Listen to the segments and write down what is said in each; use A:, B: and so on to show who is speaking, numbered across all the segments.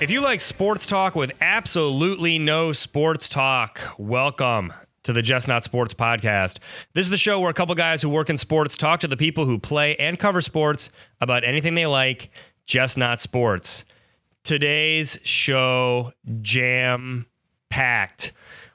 A: If you like sports talk with absolutely no sports talk, welcome to the Just Not Sports podcast. This is the show where a couple guys who work in sports talk to the people who play and cover sports about anything they like, just not sports. Today's show jam packed.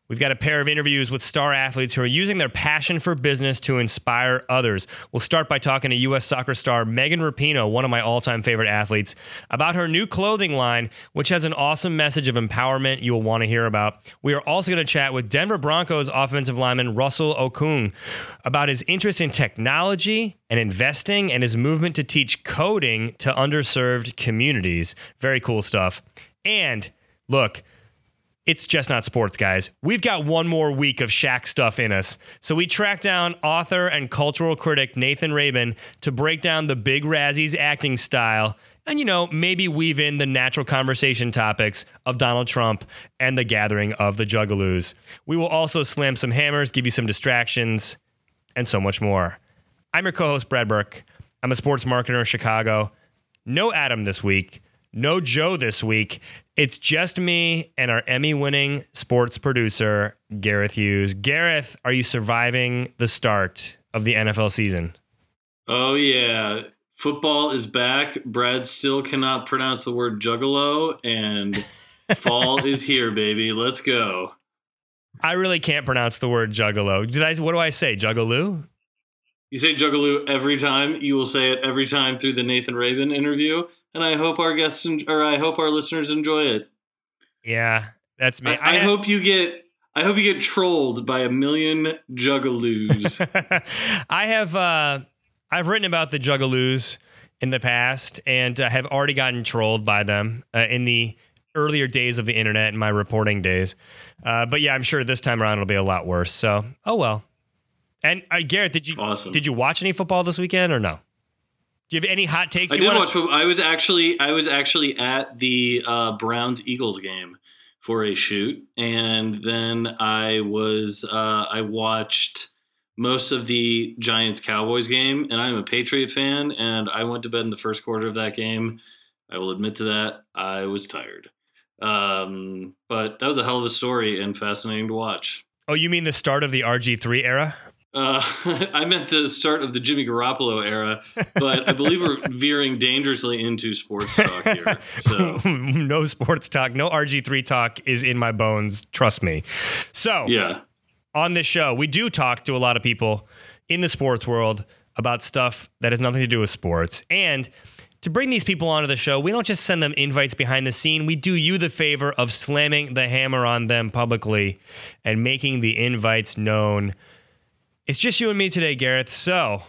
A: We've got a pair of interviews with star athletes who are using their passion for business to inspire others. We'll start by talking to U.S. soccer star Megan Rapinoe, one of my all time favorite athletes, about her new clothing line, which has an awesome message of empowerment you'll want to hear about. We are also going to chat with Denver Broncos offensive lineman Russell Okung about his interest in technology and investing and his movement to teach coding to underserved communities. Very cool stuff. And look, it's just not sports, guys. We've got one more week of Shaq stuff in us. So we tracked down author and cultural critic Nathan Rabin to break down the big Razzies acting style and, you know, maybe weave in the natural conversation topics of Donald Trump and the gathering of the Juggalos. We will also slam some hammers, give you some distractions, and so much more. I'm your co host, Brad Burke. I'm a sports marketer in Chicago. No Adam this week. No Joe this week. It's just me and our Emmy winning sports producer, Gareth Hughes. Gareth, are you surviving the start of the NFL season?
B: Oh yeah, football is back. Brad still cannot pronounce the word juggalo, and fall is here, baby. Let's go.
A: I really can't pronounce the word juggalo. Did I? What do I say? Juggaloo?
B: You say juggaloo every time. You will say it every time through the Nathan Rabin interview, and I hope our guests en- or I hope our listeners enjoy it.
A: Yeah, that's me.
B: I, I hope you get. I hope you get trolled by a million juggaloos.
A: I have. Uh, I've written about the Juggaloos in the past, and uh, have already gotten trolled by them uh, in the earlier days of the internet in my reporting days. Uh, but yeah, I'm sure this time around it'll be a lot worse. So, oh well. And uh, Gareth, did you
B: Awesome.
A: did you watch any football this weekend or no? Do you have any hot takes?
B: I did
A: wanna-
B: watch. football. I was actually I was actually at the uh, Browns Eagles game for a shoot, and then I was uh, I watched most of the Giants Cowboys game, and I'm a Patriot fan, and I went to bed in the first quarter of that game. I will admit to that. I was tired, um, but that was a hell of a story and fascinating to watch.
A: Oh, you mean the start of the RG3 era?
B: Uh, I meant the start of the Jimmy Garoppolo era, but I believe we're veering dangerously into sports talk here. So
A: no sports talk, no RG3 talk is in my bones. Trust me. So,
B: yeah,
A: on this show, we do talk to a lot of people in the sports world about stuff that has nothing to do with sports. And to bring these people onto the show, we don't just send them invites behind the scene. We do you the favor of slamming the hammer on them publicly and making the invites known. It's just you and me today, Gareth. So,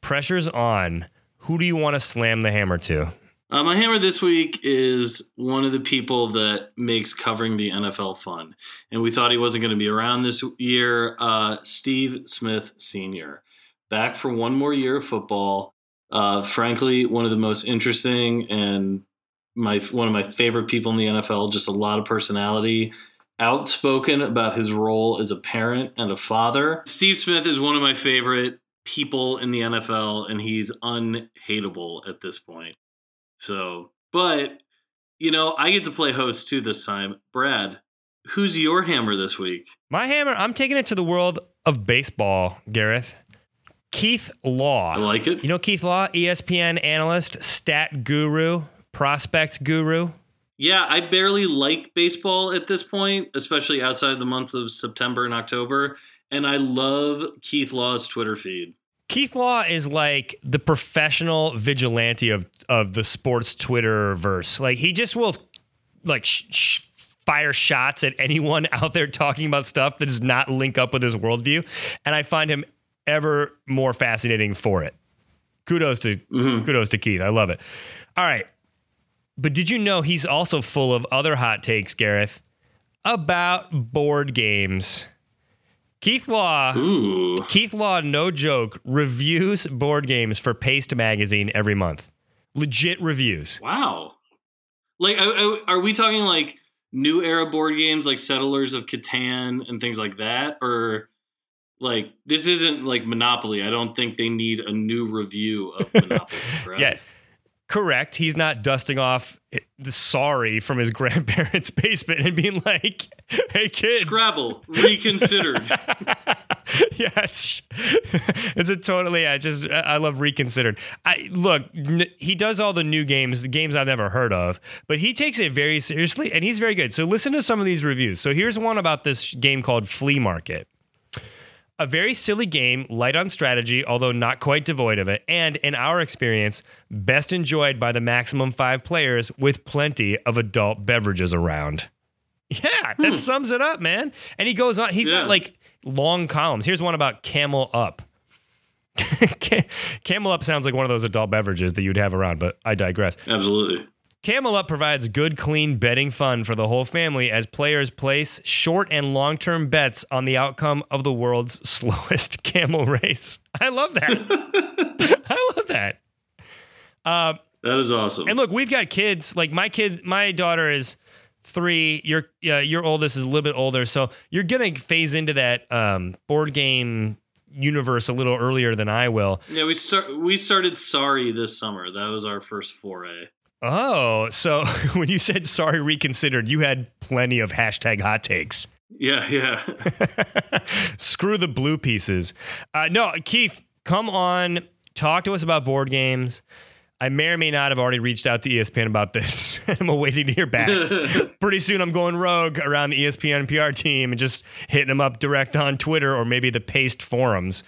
A: pressure's on. Who do you want to slam the hammer to?
B: uh, my hammer this week is one of the people that makes covering the NFL fun, and we thought he wasn't going to be around this year. Uh, Steve Smith Senior, back for one more year of football. Uh, frankly, one of the most interesting and my one of my favorite people in the NFL. Just a lot of personality. Outspoken about his role as a parent and a father. Steve Smith is one of my favorite people in the NFL, and he's unhateable at this point. So, but, you know, I get to play host too this time. Brad, who's your hammer this week?
A: My hammer, I'm taking it to the world of baseball, Gareth. Keith Law.
B: I like it.
A: You know Keith Law, ESPN analyst, stat guru, prospect guru.
B: Yeah, I barely like baseball at this point, especially outside the months of September and October. And I love Keith Law's Twitter feed.
A: Keith Law is like the professional vigilante of of the sports Twitter verse. Like he just will like sh- sh- fire shots at anyone out there talking about stuff that does not link up with his worldview, and I find him ever more fascinating for it. Kudos to mm-hmm. kudos to Keith. I love it. All right. But did you know he's also full of other hot takes, Gareth, about board games? Keith Law
B: Ooh.
A: Keith Law, no joke, reviews board games for Paste Magazine every month. Legit reviews.
B: Wow. Like, are- we talking like new era board games like Settlers of Catan and things like that, or like this isn't like Monopoly. I don't think they need a new review of Monopoly.
A: Yeah. Correct. He's not dusting off the sorry from his grandparents' basement and being like, "Hey kids,
B: Scrabble reconsidered.
A: yeah, it's, it's a totally. I just uh, I love reconsidered. I look. N- he does all the new games, the games I've never heard of, but he takes it very seriously, and he's very good. So listen to some of these reviews. So here's one about this game called Flea Market. A very silly game, light on strategy, although not quite devoid of it, and in our experience, best enjoyed by the maximum five players with plenty of adult beverages around. Yeah, that hmm. sums it up, man. And he goes on, he's
B: Yeah.
A: got like long columns. Here's one about Camel Up. Camel Up sounds like one of those adult beverages that you'd have around, but I digress.
B: Absolutely.
A: Camel Up provides good, clean betting fun for the whole family as players place short and long term bets on the outcome of the world's slowest camel race. I love that. I love that.
B: That is awesome.
A: And look, we've got kids. Like my kid, my daughter is three. Your uh, your oldest is a little bit older, so you're gonna phase into that um, board game universe a little earlier than I will.
B: yeah, we start we started sorry this summer. That was our first foray.
A: Oh, so when you said sorry reconsidered, you had plenty of hashtag hot takes.
B: Yeah, yeah.
A: Screw the blue pieces. Uh, no, Keith, come on, talk to us about board games. I may or may not have already reached out to ESPN about this. I'm awaiting to hear back. Pretty soon, I'm going rogue around the ESPN PR team and just hitting them up direct on Twitter or maybe the Paste forums.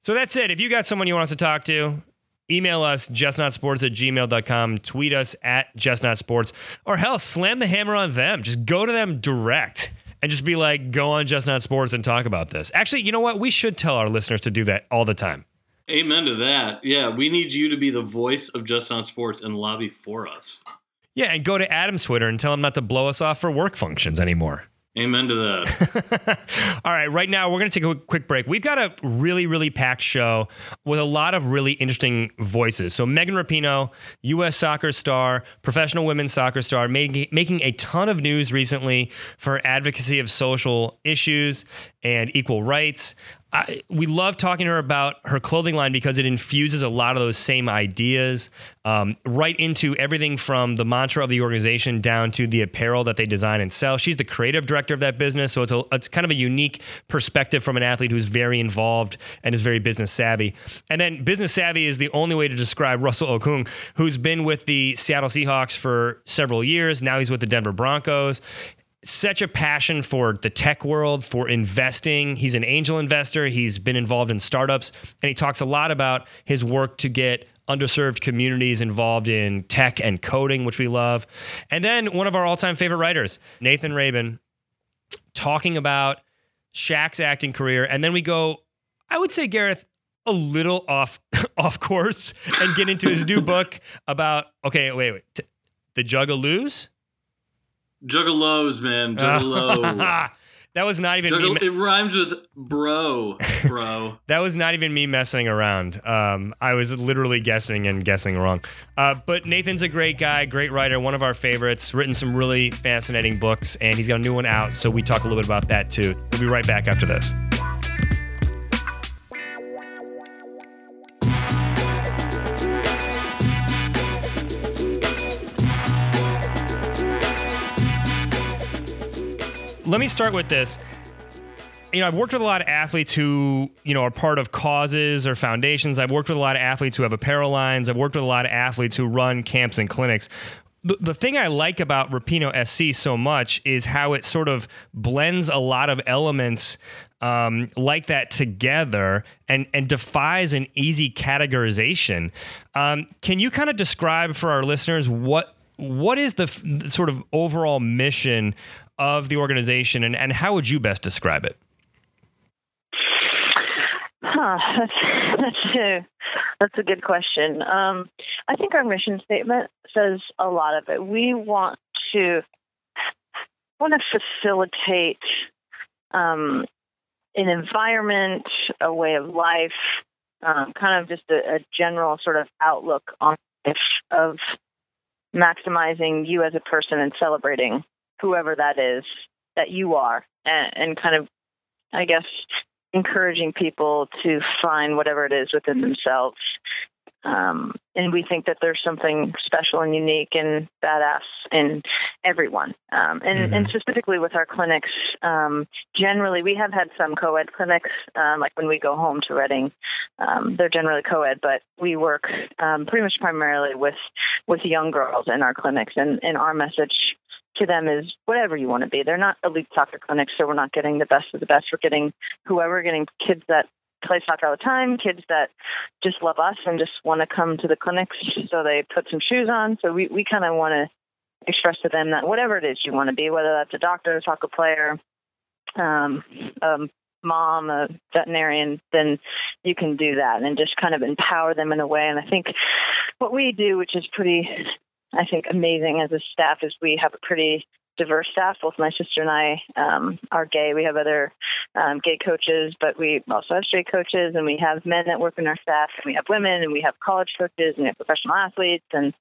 A: So that's it. If you got someone you want us to talk to, email us justnotsports at gmail.com, tweet us at justnotsports, or hell, slam the hammer on them. Just go to them direct and just be like, go on Just Not Sports and talk about this. Actually, you know what? We should tell our listeners to do that all the time.
B: Amen to that. Yeah, we need you to be the voice of Just on Sports and lobby for us.
A: Yeah, and go to Adam's Twitter and tell him not to blow us off for work functions anymore.
B: Amen to that.
A: All right, right now we're going to take a quick break. We've got a really, really packed show with a lot of really interesting voices. So, Megan Rapinoe, U.S. soccer star, professional women's soccer star, making, making a ton of news recently for advocacy of social issues and equal rights. I, we love talking to her about her clothing line because it infuses a lot of those same ideas um, right into everything from the mantra of the organization down to the apparel that they design and sell. She's the creative director of that business, so it's a, it's kind of a unique perspective from an athlete who's very involved and is very business savvy. And then business savvy is the only way to describe Russell Okung, who's been with the Seattle Seahawks for several years. Now he's with the Denver Broncos such a passion for the tech world, for investing. He's an angel investor. He's been involved in startups, and he talks a lot about his work to get underserved communities involved in tech and coding, which we love. And then one of our all time favorite writers, Nathan Rabin, talking about Shaq's acting career. And then we go, I would say, Gareth, a little off off course and get into his new book about okay, wait, wait. T- the Juggalos?
B: Juggalos, man. Juggalo.
A: that was not even
B: Juggalo.
A: me.
B: It rhymes with bro, bro.
A: That was not even me messing around. Um, I was literally guessing and guessing wrong. Uh, but Nathan's a great guy, great writer, one of our favorites. Written some really fascinating books, and he's got a new one out. So we talk a little bit about that too. We'll be right back after this. Let me start with this. You know, I've worked with a lot of athletes who, you know, are part of causes or foundations. I've worked with a lot of athletes who have apparel lines. I've worked with a lot of athletes who run camps and clinics. The, the thing I like about Rapinoe SC so much is how it sort of blends a lot of elements um, like that together and, and defies an easy categorization. Um, can you kind of describe for our listeners what what is the f- sort of overall mission of the organization and, and how would you best describe it?
C: Huh, that's that's a that's a good question. Um, I think our mission statement says a lot of it. We want to want to facilitate um, an environment, a way of life, um, kind of just a, a general sort of outlook on of maximizing you as a person and celebrating whoever that is that you are, and, and kind of, I guess, encouraging people to find whatever it is within themselves um, and we think that there's something special and unique and badass in everyone. Um, and, mm-hmm. and specifically with our clinics, um, generally we have had some co-ed clinics, um, like when we go home to Redding, um, they're generally co-ed, but we work um, pretty much primarily with with young girls in our clinics. And, and our message to them is whatever you want to be. They're not elite soccer clinics, so we're not getting the best of the best. We're getting whoever, getting kids that play soccer all the time, kids that just love us and just want to come to the clinics. So they put some shoes on. So we, we kind of want to express to them that whatever it is you want to be, whether that's a doctor, a soccer player, um, um, mom, a veterinarian, then you can do that and just kind of empower them in a way. And I think what we do, which is pretty, I think, amazing as a staff, is we have a pretty diverse staff. Both my sister and I um, are gay. We have other um, gay coaches, but we also have straight coaches, and we have men that work in our staff, and we have women, and we have college coaches, and we have professional athletes, and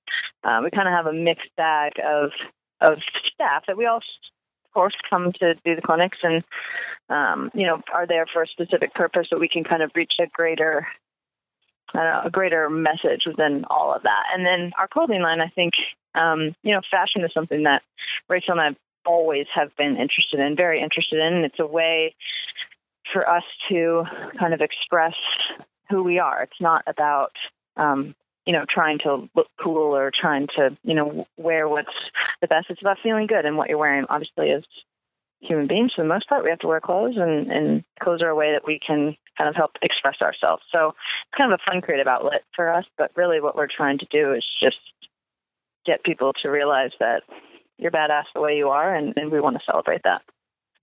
C: uh, we kind of have a mixed bag of of staff that we all, of course, come to do the clinics and um, you know are there for a specific purpose, but we can kind of reach a greater know, a greater message within all of that. And then our clothing line, I think, um, you know, fashion is something that Rachel and I always have been interested in, very interested in. It's a way for us to kind of express who we are. It's not about, um, you know, trying to look cool or trying to, you know, wear what's the best. It's about feeling good and what you're wearing, obviously, is human beings for the most part. We have to wear clothes, and, and clothes are a way that we can kind of help express ourselves. So it's kind of a fun creative outlet for us. But really, what we're trying to do is just get people to realize that you're badass the way you are, and, and we want to celebrate that.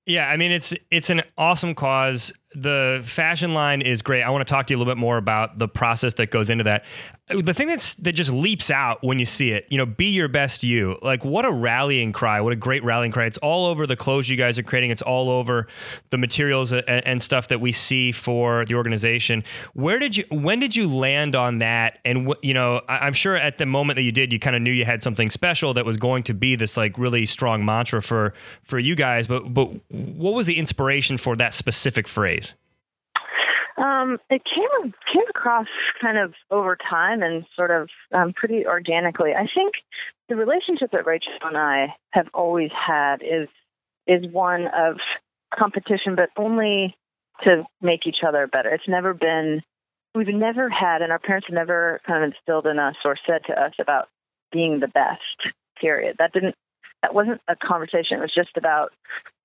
A: Yeah, I mean it's it's an awesome cause the fashion line is great. I want to talk to you a little bit more about the process that goes into that. The thing that's that just leaps out when you see it, you know, be your best you. Like what a rallying cry! What a great rallying cry! It's all over the clothes you guys are creating. It's all over the materials and, and stuff that we see for the organization. Where did you? When did you land on that? And you know, I'm sure at the moment that you did, you kind of knew you had something special that was going to be this like really strong mantra for for you guys. But but what was the inspiration for that specific phrase?
C: Um, it came came across kind of over time and sort of um, pretty organically. I think the relationship that Rachel and I have always had is is one of competition, but only to make each other better. It's never been we've never had, and our parents have never kind of instilled in us or said to us about being the best. Period. That didn't that wasn't a conversation. It was just about,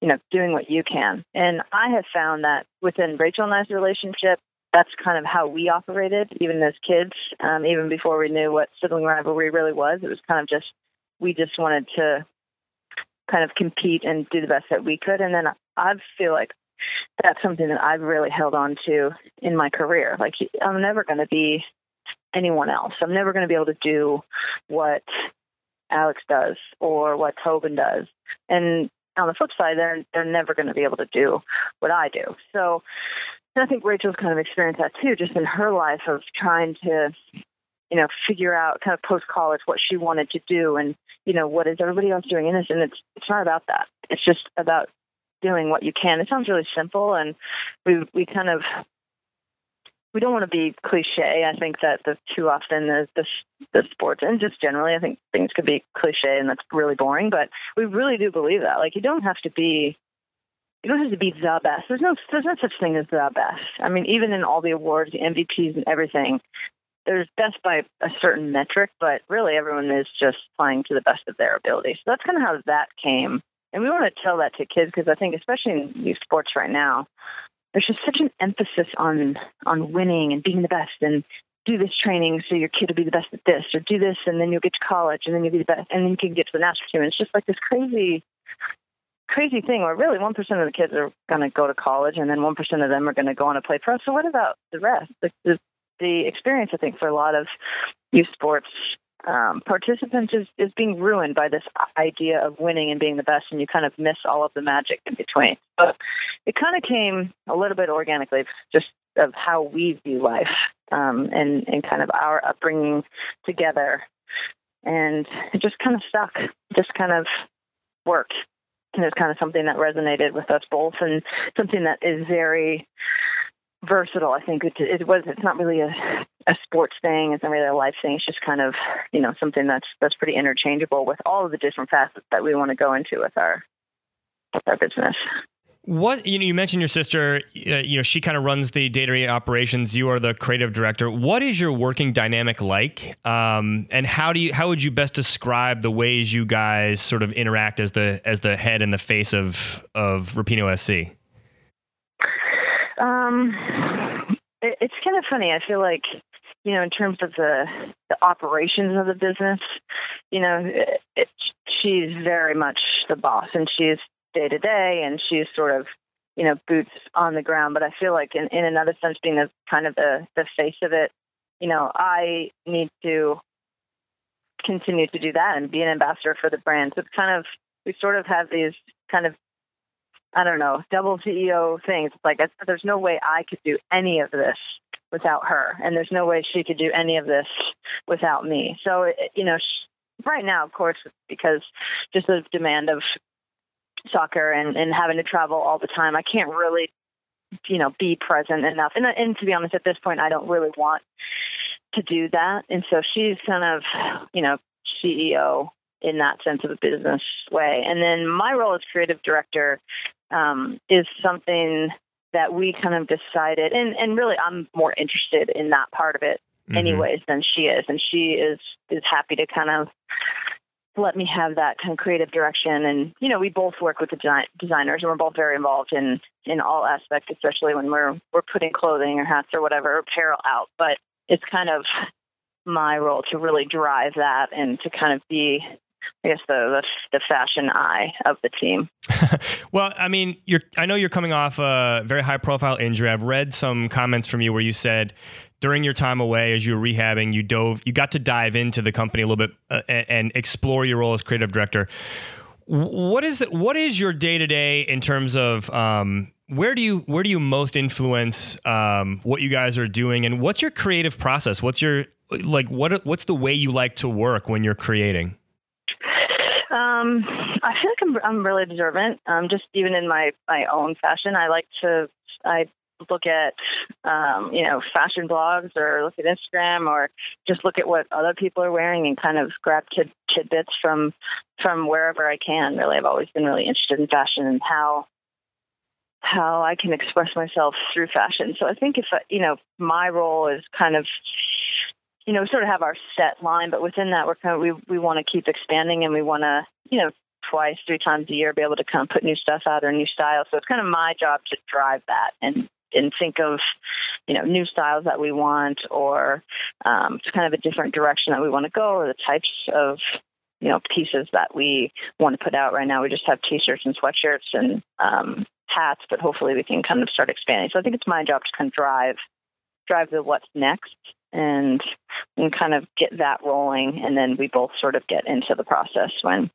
C: you know, doing what you can. And I have found that within Rachel and I's relationship, that's kind of how we operated, even as kids, um, even before we knew what sibling rivalry really was. It was kind of just, we just wanted to kind of compete and do the best that we could. And then I feel like that's something that I've really held on to in my career. Like, I'm never going to be anyone else. I'm never going to be able to do what Alex does or what Tobin does. And on the flip side, they're they're never going to be able to do what I do. So I think Rachel's kind of experienced that too, just in her life of trying to, you know, figure out kind of post college what she wanted to do and, you know, what is everybody else doing in this? And it's it's not about that. It's just about doing what you can. It sounds really simple and we we kind of we don't want to be cliche. I think that the too often the, the the sports and just generally, I think things could be cliche and that's really boring. But we really do believe that. Like you don't have to be you don't have to be the best. There's no there's no such thing as the best. I mean, even in all the awards, the MVPs, and everything, there's best by a certain metric, but really everyone is just playing to the best of their ability. So that's kind of how that came. And we want to tell that to kids because I think, especially in youth sports right now, there's just such an emphasis on on winning and being the best and do this training so your kid will be the best at this or do this and then you'll get to college and then you'll be the best and then you can get to the national team. And it's just like this crazy crazy thing where really one percent of the kids are to go to college and then one percent of them are to go on to play pro. So what about the rest? The, the, the experience, I think, for a lot of youth sports um, participants is, is being ruined by this idea of winning and being the best, and you kind of miss all of the magic in between. But it kind of came a little bit organically, just of how we view life um, and and kind of our upbringing together, and it just kind of stuck, just kind of worked. and it's kind of something that resonated with us both, and something that is very versatile. I think it, it was. It's not really a, a sports thing. It's not really a life thing. It's just kind of you know something that's that's pretty interchangeable with all of the different facets that we want to go into with our with our business.
A: What you know, you mentioned your sister. Uh, you know, she kind of runs the day-to-day operations. You are the creative director. What is your working dynamic like? Um, and how do you how would you best describe the ways you guys sort of interact as the as the head and the face of of Rapinoe SC?
C: Um, it, it's kind of funny. I feel like you know, in terms of the the operations of the business, you know, it, it, she's very much the boss, and she's day to day, and she's sort of you know boots on the ground. But I feel like in in another sense, being the kind of the the face of it, you know, I need to continue to do that and be an ambassador for the brand. So it's kind of we sort of have these kind of I don't know, double CEO things. It's like there's no way I could do any of this without her, and there's no way she could do any of this without me. So, you know, right now, of course, because just the demand of soccer and, and having to travel all the time, I can't really, you know, be present enough. And, and to be honest, at this point, I don't really want to do that. And so she's kind of, you know, CEO in that sense of a business way. And then my role as creative director um, is something that we kind of decided, and, and really I'm more interested in that part of it mm-hmm. anyways than she is. And she is, is happy to kind of let me have that kind of creative direction. And, you know, we both work with the design, designers and we're both very involved in, in all aspects, especially when we're, we're putting clothing or hats or whatever apparel out. But it's kind of my role to really drive that and to kind of be I guess the, the, the fashion eye of the team.
A: well, I mean, you're I know you're coming off a very high profile injury. I've read some comments from you where you said during your time away as you were rehabbing, you dove, you got to dive into the company a little bit uh, and explore your role as creative director. What is it, what is your day to day in terms of um, where do you where do you most influence um, what you guys are doing, and what's your creative process? What's your like what what's the way you like to work when you're creating?
C: Um, I feel like I'm I'm really observant. Um, just even in my my own fashion, I like to I look at um, you know fashion blogs or look at Instagram or just look at what other people are wearing and kind of grab tid- tidbits from from wherever I can. Really, I've always been really interested in fashion and how how I can express myself through fashion. So I think if I, you know my role is kind of you know, we sort of have our set line, but within that, we're kind of, we, we want to keep expanding and we want to, you know, twice, three times a year be able to kind of put new stuff out or new styles. So it's kind of my job to drive that and, and think of, you know, new styles that we want or um, kind of a different direction that we want to go or the types of, you know, pieces that we want to put out right now. We just have t-shirts and sweatshirts and um, hats, but hopefully we can kind of start expanding. So I think it's my job to kind of drive drive the what's next and and kind of get that rolling and then we both sort of get into the process when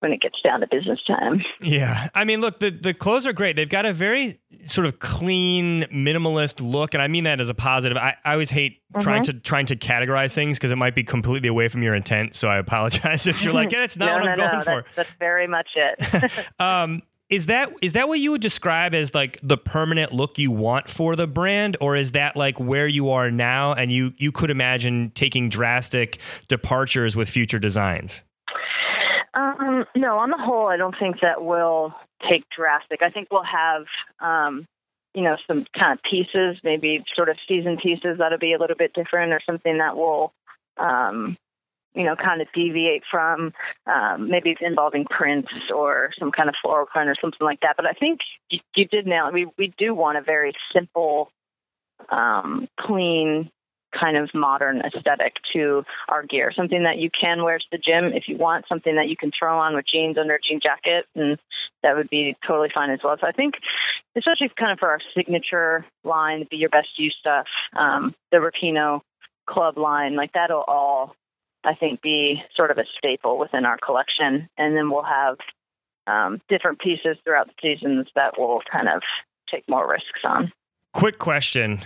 C: when it gets down to business time.
A: Yeah. I mean, look, the, the clothes are great. They've got a very sort of clean, minimalist look. And I mean that as a positive. I, I always hate mm-hmm. trying to trying to categorize things because it might be completely away from your intent. So I apologize if you're like, yeah, that's not
C: no,
A: what I'm going
C: no.
A: for.
C: That's, that's very much it.
A: um, is that is that what you would describe as like the permanent look you want for the brand? Or is that like where you are now and you you could imagine taking drastic departures with future designs?
C: Um, no on the whole i don't think that will take drastic. I think we'll have um, you know some kind of pieces maybe sort of season pieces that'll be a little bit different or something that will um, you know, kind of deviate from um, maybe involving prints or some kind of floral print or something like that. But I think you, you did nail it. We we do want a very simple, um, clean, kind of modern aesthetic to our gear. Something that you can wear to the gym if you want. Something that you can throw on with jeans under a jean jacket, and that would be totally fine as well. So I think, especially kind of for our signature line, be your best use stuff, um, the Rapinoe club line, like that'll all I think, be sort of a staple within our collection. And then we'll have um, different pieces throughout the seasons that we'll kind of take more risks on.
A: Quick question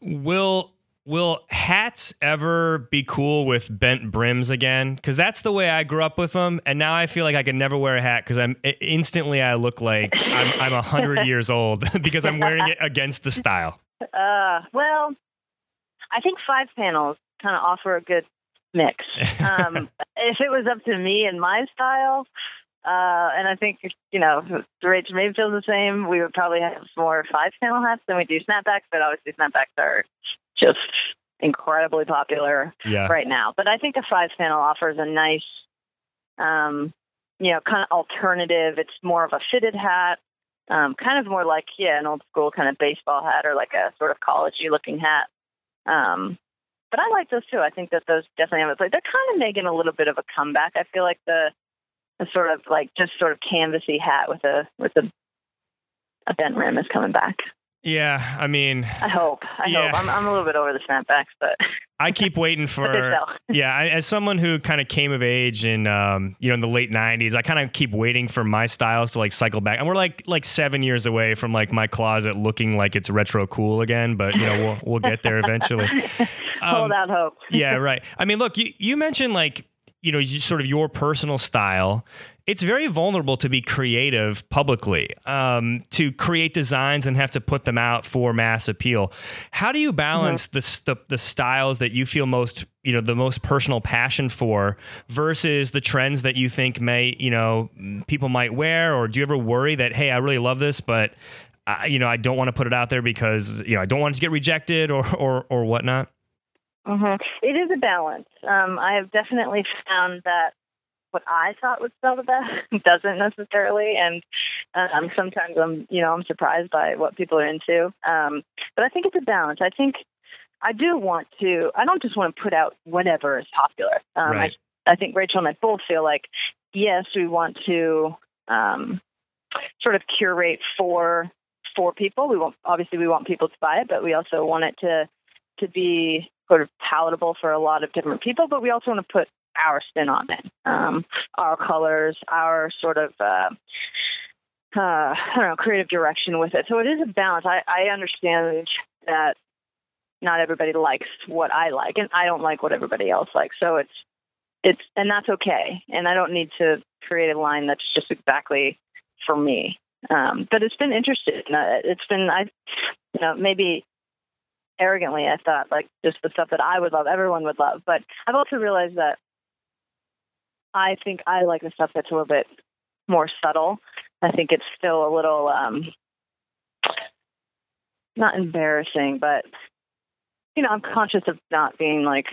A: Will Will hats ever be cool with bent brims again? Because that's the way I grew up with them, and now I feel like I can never wear a hat because I'm instantly I look like I'm I'm a hundred years old because I'm wearing it against the style.
C: Uh, well, I think five panels kind of offer a good mix. Um, if it was up to me and my style, uh, and I think, you know, the Rachel maybe feels the same. We would probably have more five panel hats than we do snapbacks, but obviously snapbacks are just incredibly popular
A: yeah.
C: right now. But I think a five panel offers a nice, um, you know, kind of alternative. It's more of a fitted hat, um, kind of more like, yeah, an old school kind of baseball hat or like a sort of collegey looking hat. Um, but I like those too. I think that those definitely have a place. They're kind of making a little bit of a comeback. I feel like the a sort of like just sort of canvasy hat with a with a a bent rim is coming back.
A: Yeah, I mean,
C: I hope. I
A: yeah.
C: hope. I'm, I'm a little bit over the snapbacks, but
A: I keep waiting for. yeah, I, as someone who kind of came of age in, um, you know, in the late '90s, I kind of keep waiting for my styles to like cycle back, and we're like like seven years away from like my closet looking like it's retro cool again. But you know, we'll we'll get there eventually.
C: Um, Hold out hope.
A: yeah, right. I mean, look, you you mentioned like you know, sort of your personal style, it's very vulnerable to be creative publicly, um, to create designs and have to put them out for mass appeal. How do you balance mm-hmm. the, the, the styles that you feel most, you know, the most personal passion for versus the trends that you think may, you know, people might wear? Or do you ever worry that, hey, I really love this, but I, you know, I don't want to put it out there because you know I don't want it to get rejected or or or whatnot.
C: Mm-hmm. It is a balance. Um, I have definitely found that what I thought would sell the best doesn't necessarily, and um, sometimes I'm, you know, I'm surprised by what people are into. Um, but I think it's a balance. I think I do want to. I don't just want to put out whatever is popular. Um,
A: right.
C: I, I think Rachel and I both feel like yes, we want to um, sort of curate for for people. We want obviously we want people to buy it, but we also want it to to be sort of palatable for a lot of different people, but we also want to put our spin on it, um, our colors, our sort of uh, uh, I don't know creative direction with it. So it is a balance. I, I understand that not everybody likes what I like, and I don't like what everybody else likes. So it's it's and that's okay. And I don't need to create a line that's just exactly for me. Um, but it's been interesting. Uh, it's been I, you know, maybe arrogantly I thought like just the stuff that I would love, everyone would love. But I've also realized that I think I like the stuff that's a little bit more subtle. I think it's still a little um not embarrassing, but you know, I'm conscious of not being like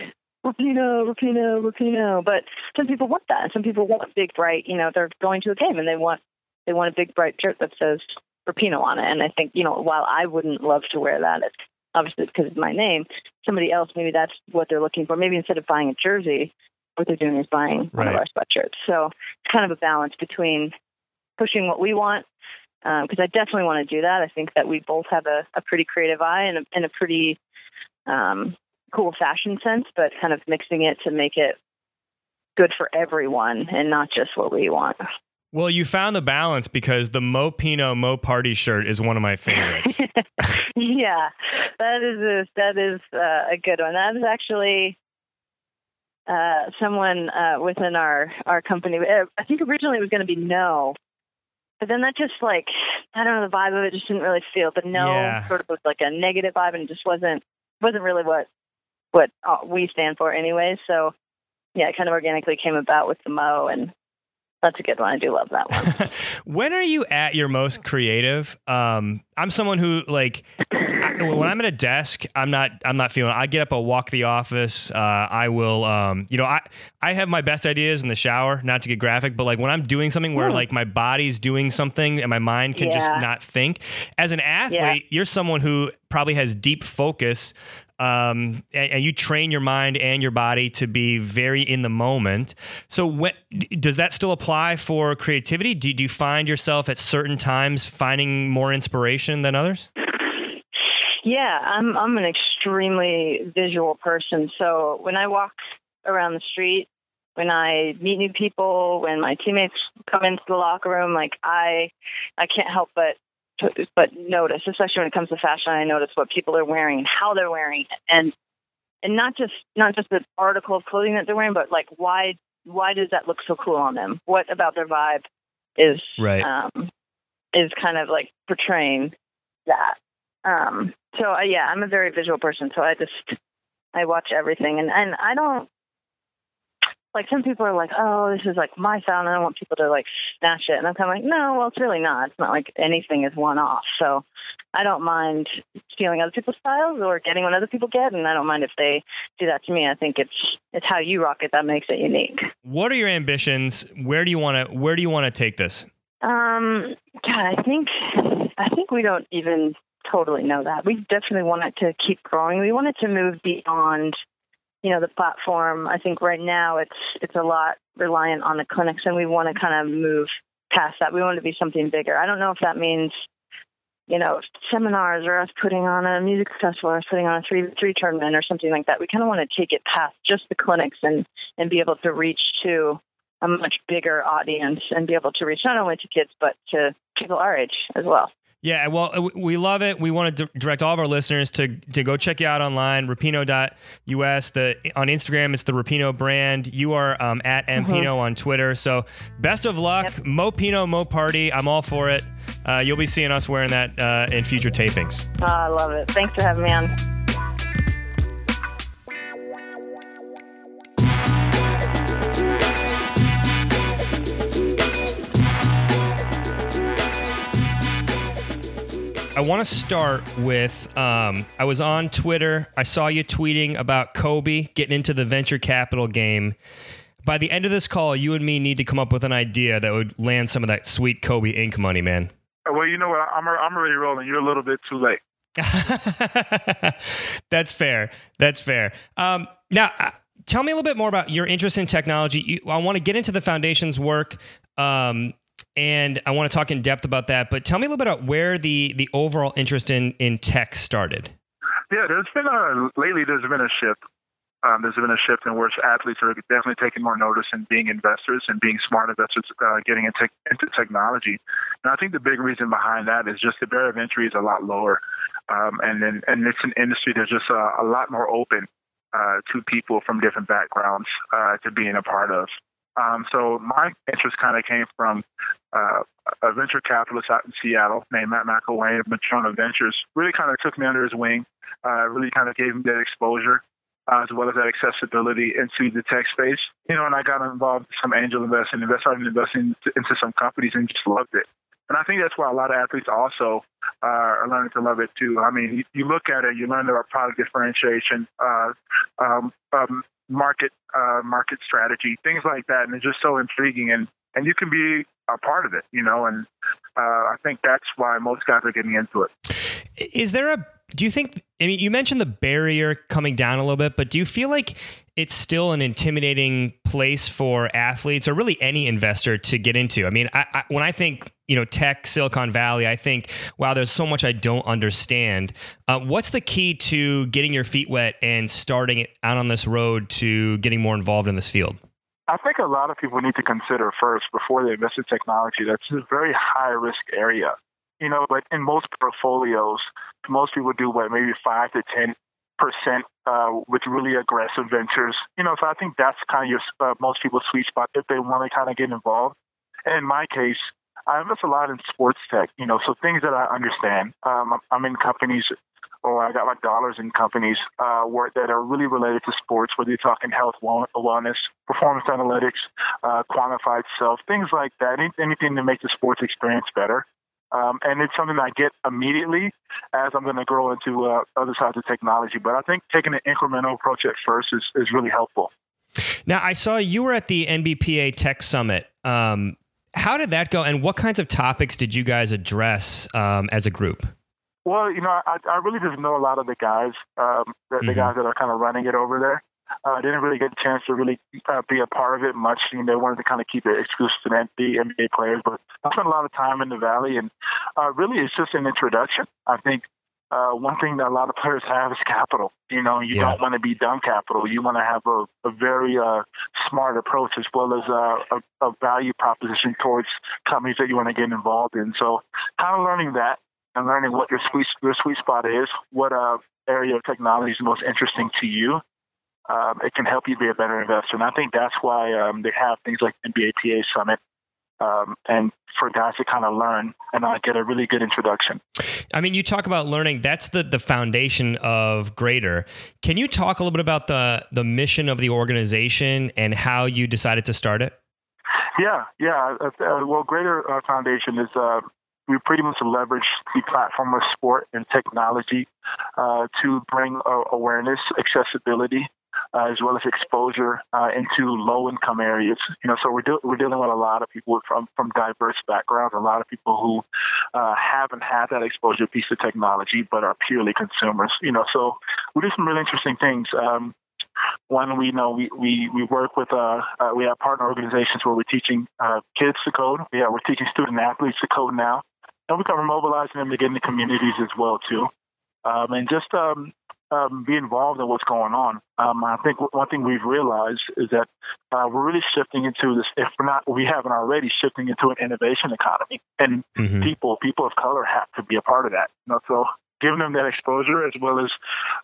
C: Rapinoe, Rapinoe, Rapinoe. But some people want that. Some people want big bright, you know, they're going to a game and they want they want a big bright shirt that says Rapinoe on it. And I think, you know, while I wouldn't love to wear that, it's obviously because of my name, somebody else maybe that's what they're looking for. Maybe instead of buying a jersey, what they're doing is buying
A: right.
C: one of our sweatshirts. So it's kind of a balance between pushing what we want, because um, I definitely want to do that. I think that we both have a, a pretty creative eye and a, and a pretty um, cool fashion sense, but kind of mixing it to make it good for everyone and not just what we want.
A: Well, you found the balance because the Mo Pinoe Mo Party shirt is one of my favorites.
C: yeah, that is a, that is uh, a good one. That is actually uh, someone uh, within our our company. Uh, I think originally it was going to be no, but then that just like I don't know the vibe of it just didn't really feel. The no
A: yeah.
C: sort of was like a negative vibe, and it just wasn't wasn't really what what uh, we stand for anyway. So yeah, it kind of organically came about with the Mo and that's a good one. I do love that one.
A: when are you at your most creative? Um, I'm someone who like I, when I'm at a desk, I'm not I'm not feeling. I get up, I walk the office. Uh, I will, um, you know, I I have my best ideas in the shower. Not to get graphic, but like when I'm doing something where like my body's doing something and my mind can
C: yeah.
A: just not think. As an athlete,
C: yeah.
A: you're someone who probably has deep focus um, and, and, you train your mind and your body to be very in the moment. So, when, does that still apply for creativity? Do, do you find yourself at certain times finding more inspiration than others?
C: Yeah, I'm I'm an extremely visual person. So when I walk around the street, when I meet new people, when my teammates come into the locker room, like I I can't help but but notice, especially when it comes to fashion, I notice what people are wearing and how they're wearing it. And and not just not just the article of clothing that they're wearing, but like why why does that look so cool on them? What about their vibe is
A: Right.
C: um, is kind of like portraying that. Um, so uh, yeah, I'm a very visual person, so I just I watch everything, and and I don't like some people are like, oh, this is like my style, and I want people to like snatch it, and I'm kind of like, no, well, it's really not. It's not like anything is one off, so I don't mind stealing other people's styles or getting what other people get, and I don't mind if they do that to me. I think it's it's how you rock it that makes it unique.
A: What are your ambitions? Where do you want to where do you want to take this?
C: Um, God, I think I think we don't even totally know that. We definitely want it to keep growing. We want it to move beyond, you know, the platform. I think right now it's it's a lot reliant on the clinics, and we want to kind of move past that. We want to be something bigger. I don't know if that means, you know, seminars or us putting on a music festival or us putting on a three three tournament or something like that. We kind of want to take it past just the clinics and and be able to reach to a much bigger audience and be able to reach not only to kids but to people our age as well.
A: Yeah, well, we love it. We want to direct all of our listeners to to go check you out online, rapino.us. The on Instagram, it's the Rapinoe brand. You are um, at mPinoe on Twitter. So best of luck, Mo Pinoe, Mo Party. I'm all for it. Uh, you'll be seeing us wearing that uh, in future tapings.
C: Oh, I love it. Thanks for having me on.
A: I want to start with um, I was on Twitter. I saw you tweeting about Kobe getting into the venture capital game. By the end of this call, you and me need to come up with an idea that would land some of that sweet Kobe Inc. money, man.
D: Well, you know what? I'm I'm already rolling. You're a little bit too late.
A: That's fair. That's fair. Um, now, uh, tell me a little bit more about your interest in technology. You, I want to get into the foundation's work, um, and I want to talk in depth about that. But tell me a little bit about where the the overall interest in in tech started.
D: Yeah, there's been a lately. There's been a shift. Um, there's been a shift in which athletes are definitely taking more notice and being investors and being smart investors, uh, getting into, into technology. And I think the big reason behind that is just the barrier of entry is a lot lower, um, and then and it's an industry that's just uh, a lot more open uh, to people from different backgrounds uh, to being a part of. Um, so my interest kind of came from uh, a venture capitalist out in Seattle named Matt McIlwain of Madrona Ventures. Really kind of took me under his wing. Uh, really kind of gave me that exposure. Uh, as well as that accessibility into the tech space, you know, and I got involved in some angel investing, started investing into some companies, and just loved it. And I think that's why a lot of athletes also uh, are learning to love it too. I mean, you, you look at it, you learn about product differentiation, uh, um, um, market uh, market strategy, things like that, and it's just so intriguing. And and you can be a part of it, you know. And uh, I think that's why most guys are getting into it.
A: Is there a do you think I mean you mentioned the barrier coming down a little bit, but do you feel like it's still an intimidating place for athletes or really any investor to get into? I mean, I, I, when I think you know tech, Silicon Valley, I think wow, there's so much I don't understand. Uh, what's the key to getting your feet wet and starting out on this road to getting more involved in this field?
D: I think a lot of people need to consider first before they invest in technology. That's a very high risk area. You know, but in most portfolios, most people do what maybe five to ten percent uh, with really aggressive ventures. You know, so I think that's kind of your uh, most people's sweet spot if they want to kind of get involved. And in my case, I invest a lot in sports tech. You know, so things that I understand. Um, I'm in companies or I got my dollars in companies uh, where, that are really related to sports, whether you're talking health, wellness, performance analytics, uh, quantified self, things like that, anything to make the sports experience better. Um, and it's something I get immediately as I'm going to grow into uh, other sides of technology. But I think taking an incremental approach at first is, is really helpful.
A: Now, I saw you were at the NBPA Tech Summit. Um, how did that go, and what kinds of topics did you guys address um, as a group?
D: Well, you know, I, I really just know a lot of the guys, um, the, mm-hmm. the guys that are kind of running it over there. I uh, didn't really get a chance to really uh, be a part of it much. You know, they wanted to kind of keep it exclusive to the NBA players, but I spent a lot of time in the Valley, and uh, really it's just an introduction. I think uh, one thing that a lot of players have is capital. You know, you yeah. don't want to be dumb capital. You want to have a, a very uh, smart approach as well as a, a, a value proposition towards companies that you want to get involved in. So, kind of learning that and learning what your sweet your sweet spot is, what uh, area of technology is most interesting to you, um, it can help you be a better investor. And I think that's why um, they have things like NBPA Summit um, and for guys to kind of learn and uh, get a really good introduction.
A: I mean, you talk about learning. That's the the foundation of Greater. Can you talk a little bit about the the mission of the organization and how you decided to start it?
D: Yeah, yeah. Uh, uh well, Greater uh, Foundation is uh, we pretty much leverage the platform of sport and technology uh, to bring awareness, accessibility, uh, as well as exposure uh, into low-income areas. You know, so we're de- we're dealing with a lot of people from from diverse backgrounds, a lot of people who uh, haven't had that exposure piece of technology, but are purely consumers. You know, so we do some really interesting things. Um, one, we know we, we, we work with uh, uh, we have partner organizations where we're teaching uh, kids to code. Yeah, we're teaching student athletes to code now, and we are kind of mobilizing them to get in the communities as well too. Um, and just um, um, be involved in what's going on. Um, I think one thing we've realized is that uh, we're really shifting into this. If we're not, we haven't already shifting into an innovation economy, and mm-hmm. people, people of color, have to be a part of that. You know, so giving them that exposure as well as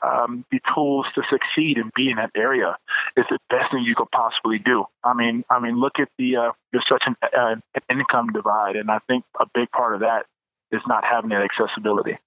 D: um, the tools to succeed and be in that area is the best thing you could possibly do. I mean, I mean, look at the uh, there's such an, uh, an income divide, and I think a big part of that is not having that accessibility.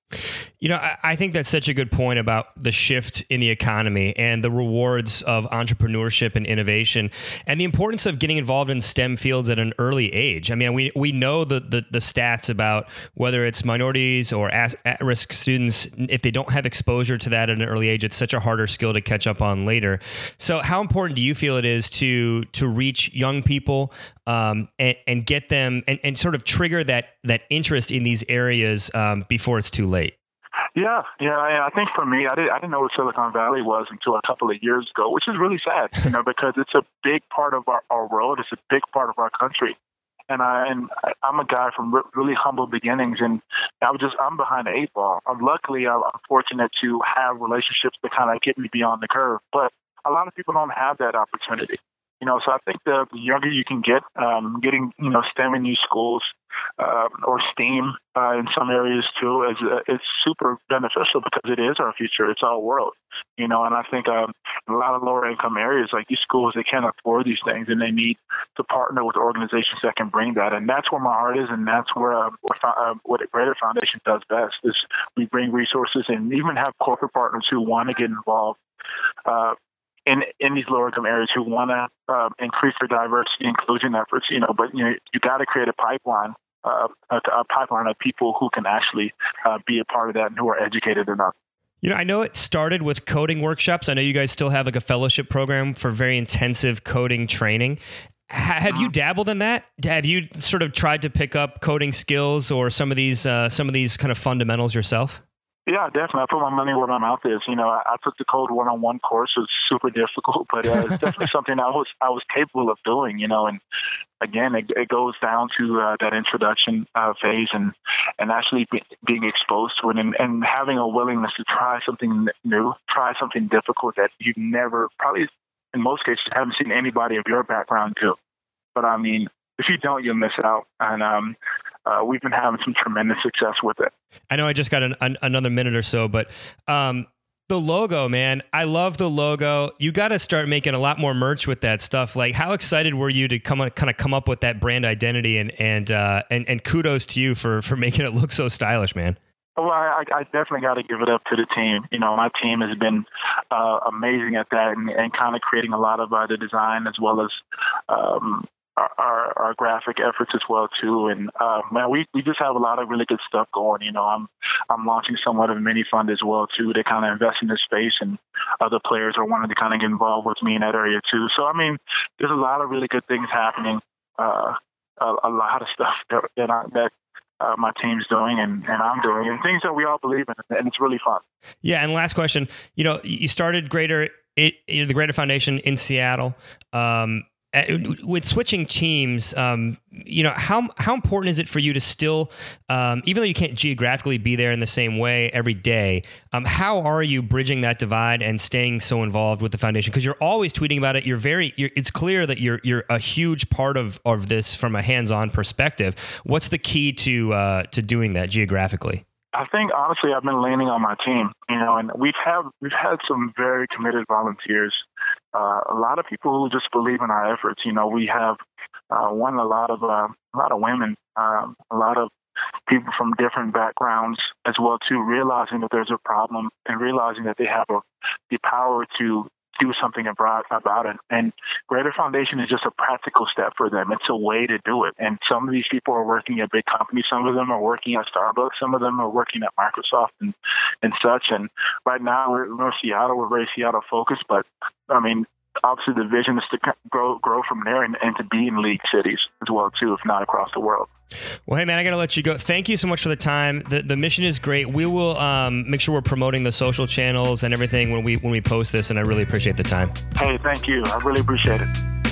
A: You know, I think that's such a good point about the shift in the economy and the rewards of entrepreneurship and innovation and the importance of getting involved in STEM fields at an early age. I mean, we, we know the, the, the stats about whether it's minorities or at risk students, if they don't have exposure to that at an early age, it's such a harder skill to catch up on later. So, how important do you feel it is to, to reach young people um, and, and get them and, and sort of trigger that, that interest in these areas um, before it's too late?
D: Yeah, yeah. I I think for me, I, did, I didn't know what Silicon Valley was until a couple of years ago, which is really sad, you know, because it's a big part of our, our world. It's a big part of our country. And I and I'm a guy from really humble beginnings, and I was just I'm behind the eight ball. I'm luckily I'm fortunate to have relationships that kind of get me beyond the curve, but a lot of people don't have that opportunity. You know, so I think the younger you can get, um, getting you know STEM in these schools uh, or STEAM uh, in some areas too, is uh, it's super beneficial because it is our future. It's our world, you know. And I think um, a lot of lower income areas, like these schools, they can't afford these things, and they need to partner with organizations that can bring that. And that's where my heart is, and that's where uh, what a Greater Foundation does best is we bring resources and even have corporate partners who want to get involved uh, in in these lower income areas who want to uh, increase their diversity inclusion efforts. You know, but you know you got to create a pipeline. Uh, a, a, pipeline of people who can actually uh, be a part of that and who are educated enough.
A: You know, I know it started with coding workshops. I know you guys still have like a fellowship program for very intensive coding training. have you uh-huh. dabbled in that? Have you sort of tried to pick up coding skills or some of these uh, some of these kind of fundamentals yourself?
D: Yeah, definitely. I put my money where my mouth is. You know, I, I took the code one-on-one course. It was super difficult, but uh, it's definitely something I was I was capable of doing. You know, and again, it, it goes down to uh, that introduction uh, phase and and actually be, being exposed to it and, and having a willingness to try something new, try something difficult that you've never probably in most cases haven't seen anybody of your background do. But I mean, if you don't, you'll miss out. And um, uh, we've been having some tremendous success with it.
A: I know I just got an, an, another minute or so, but um, the logo, man, I love the logo. You got to start making a lot more merch with that stuff. Like, how excited were you to come kind of come up with that brand identity? And and uh, and and kudos to you for for making it look so stylish, man.
D: Well, I, I definitely got to give it up to the team. You know, my team has been uh, amazing at that and, and kind of creating a lot of uh, the design as well as um, our, our, graphic efforts as well too. And uh, man, we, we just have a lot of really good stuff going. You know, I'm I'm launching somewhat of a mini fund as well too to kind of invest in this space, and other players are wanting to kind of get involved with me in that area too. So I mean, there's a lot of really good things happening. Uh, a, a lot of stuff that that, I, that uh, my team's doing and, and I'm doing, and things that we all believe in, and it's really fun.
A: Yeah, and last question, you know, you started Greater it, the Greater Foundation in Seattle. Um, with switching teams, um, you know how how important is it for you to still, um, even though you can't geographically be there in the same way every day, um, how are you bridging that divide and staying so involved with the foundation? Because you're always tweeting about it. You're very. You're, it's clear that you're you're a huge part of of this from a hands on perspective. What's the key to uh, to doing that geographically?
D: I think honestly, I've been leaning on my team. You know, and we've had we've had some very committed volunteers. Uh, a lot of people who just believe in our efforts. You know, we have uh, won a lot of uh, a lot of women, um, a lot of people from different backgrounds as well too, realizing that there's a problem and realizing that they have a, the power to do something about, about it. And Greater Foundation is just a practical step for them. It's a way to do it. And some of these people are working at big companies. Some of them are working at Starbucks. Some of them are working at Microsoft and, and such. And right now we're in Seattle. We're very Seattle focused, but I mean, obviously the vision is to grow grow from there and, and to be in league cities as well too, if not across the world.
A: Well, hey man, I gotta let you go. Thank you so much for the time. The the mission is great. We will um, make sure we're promoting the social channels and everything when we when we post this, and I really appreciate the time.
D: Hey, thank you. I really appreciate it.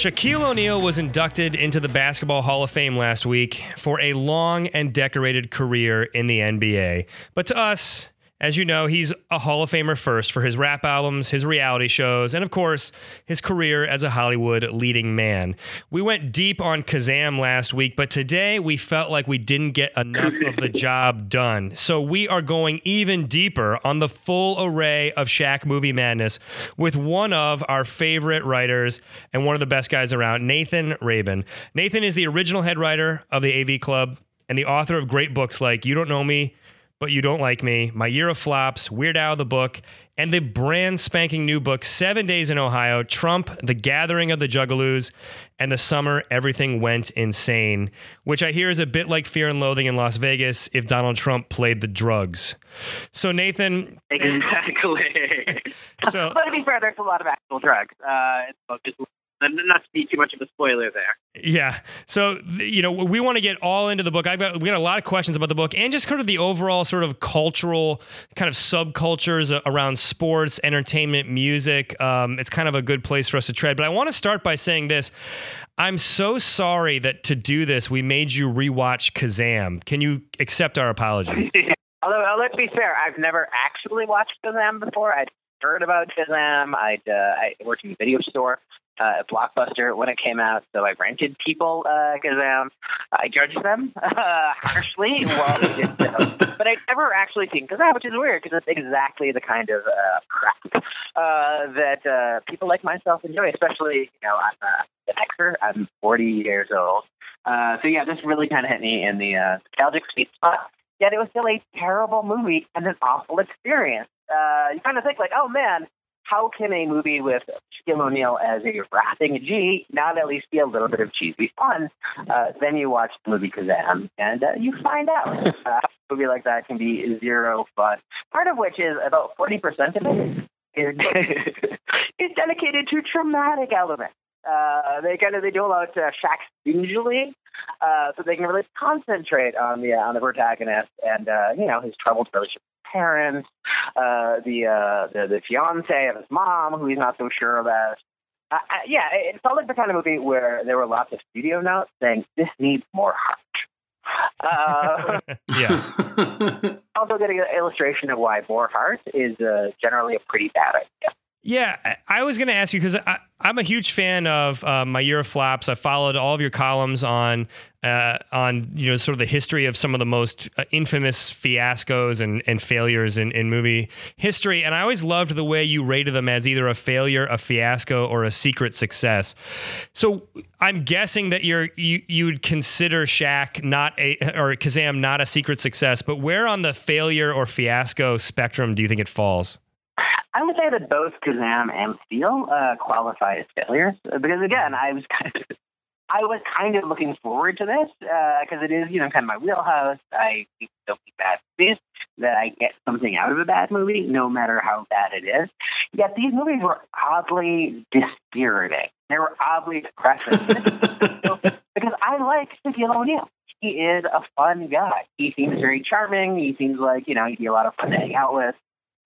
A: Shaquille O'Neal was inducted into the Basketball Hall of Fame last week for a long and decorated career in the NBA. But to us, as you know, he's a Hall of Famer first for his rap albums, his reality shows, and of course, his career as a Hollywood leading man. We went deep on Kazam last week, but today we felt like we didn't get enough of the job done. So we are going even deeper on the full array of Shaq movie madness with one of our favorite writers and one of the best guys around, Nathan Rabin. Nathan is the original head writer of the AV Club and the author of great books like You Don't Know Me, but You Don't Like Me, My Year of Flops, Weird Al the Book, and the brand spanking new book, Seven Days in Ohio, Trump, The Gathering of the Juggalos, and the Summer Everything Went Insane, which I hear is a bit like Fear and Loathing in Las Vegas if Donald Trump played the drugs. So, Nathan.
E: Exactly.
A: So,
E: but to be fair, there's a lot of actual drugs. Uh, in the book. Just not to be too much of a spoiler there.
A: Yeah. So, you know, we want to get all into the book. I've got, we got a lot of questions about the book and just kind of the overall sort of cultural kind of subcultures around sports, entertainment, music. Um, it's kind of a good place for us to tread. But I want to start by saying this. I'm so sorry that to do this, we made you rewatch Kazam. Can you accept our apologies?
E: Although, uh, let's be fair, I've never actually watched Kazam before. I'd heard about Kazam. I'd uh, I worked in a video store uh, at Blockbuster when it came out, so I rented people because um, I judged them uh, harshly while they did so. But I'd never actually seen Kazam, which is weird because it's exactly the kind of uh, crap uh, that uh, people like myself enjoy. Especially, you know, I'm uh, an Xer. I'm 40 years old, uh, so yeah, this really kind of hit me in the uh, nostalgic sweet spot. Yet it was still a terrible movie and an awful experience. Uh, you kind of think like, oh man, how can a movie with Shaquille O'Neal as a rapping G not at least be a little bit of cheesy fun? Uh, then you watch the movie Kazam, and uh, you find out uh, a movie like that can be zero fun. Part of which is about forty percent of it is, is dedicated to traumatic elements. Uh, they kind of they do allow it to Shaq stingily, uh, so they can really concentrate on the uh, on the protagonist and uh, you know his troubled relationship with his parents, uh, the, uh, the the fiance of his mom who he's not so sure about. Uh, uh, yeah, it it felt like the kind of movie where there were lots of studio notes saying this needs more heart. Uh,
A: yeah.
E: also getting an illustration of why more heart is uh, generally a pretty bad idea.
A: Yeah, I- was going to ask you because I'm a huge fan of uh, my year of flops. I followed all of your columns on uh, on you know sort of the history of some of the most uh, infamous fiascos and, and failures in, in movie history, and I always loved the way you rated them as either a failure, a fiasco, or a secret success. So I'm guessing that you're you you'd consider Shaq not a or Kazam not a secret success, but where on the failure or fiasco spectrum do you think it falls?
E: I would say that both Kazam and Steel uh, qualify as failures Uh, because again, I was kind of, I was kind of looking forward to this because it is you know kind of my wheelhouse. I think don't be bad movies that I get something out of a bad movie, no matter how bad it is. Yet these movies were oddly dispiriting. They were oddly depressing because I like Shaquille O'Neal. He is a fun guy. He seems very charming. He seems like you know he'd be a lot of fun to hang out with.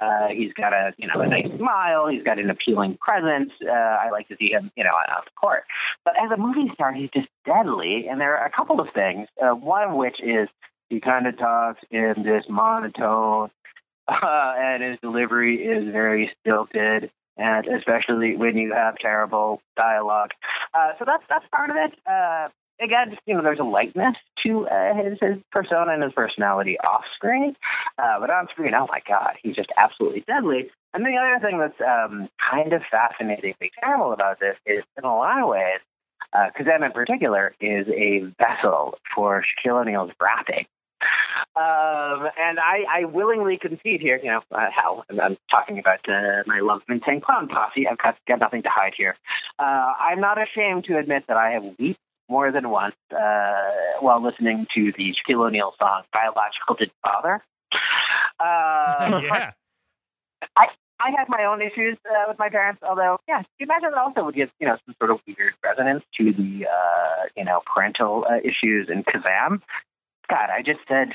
E: Uh, he's got a you know a nice smile. He's got an appealing presence. Uh, I like to see him you know on the court. But as a movie star, he's just deadly. And there are a couple of things. Uh, one of which is he kind of talks in this monotone, uh, and his delivery is very stilted, and especially when you have terrible dialogue. Uh, so that's that's part of it. Again, you know, there's a lightness to uh, his his persona and his personality off screen, uh, but on screen, oh my god, he's just absolutely deadly. And then the other thing that's um, kind of fascinatingly terrible about this is, in a lot of ways, uh, Kazam in particular is a vessel for Shaquille O'Neal's rapping. Um, and I, I willingly concede here, you know, uh, I'm, I'm talking about uh, my love of Insane Clown Posse. I've got, got nothing to hide here. Uh, I'm not ashamed to admit that I have wept more than once uh, while listening to the Shaquille O'Neal song "Biological Didn't Bother." Uh,
A: yeah.
E: I I had my own issues uh, with my parents, although, yeah, you imagine it also would give, you know, some sort of weird resonance to the, uh, you know, parental uh, issues in Kazam. God, I just said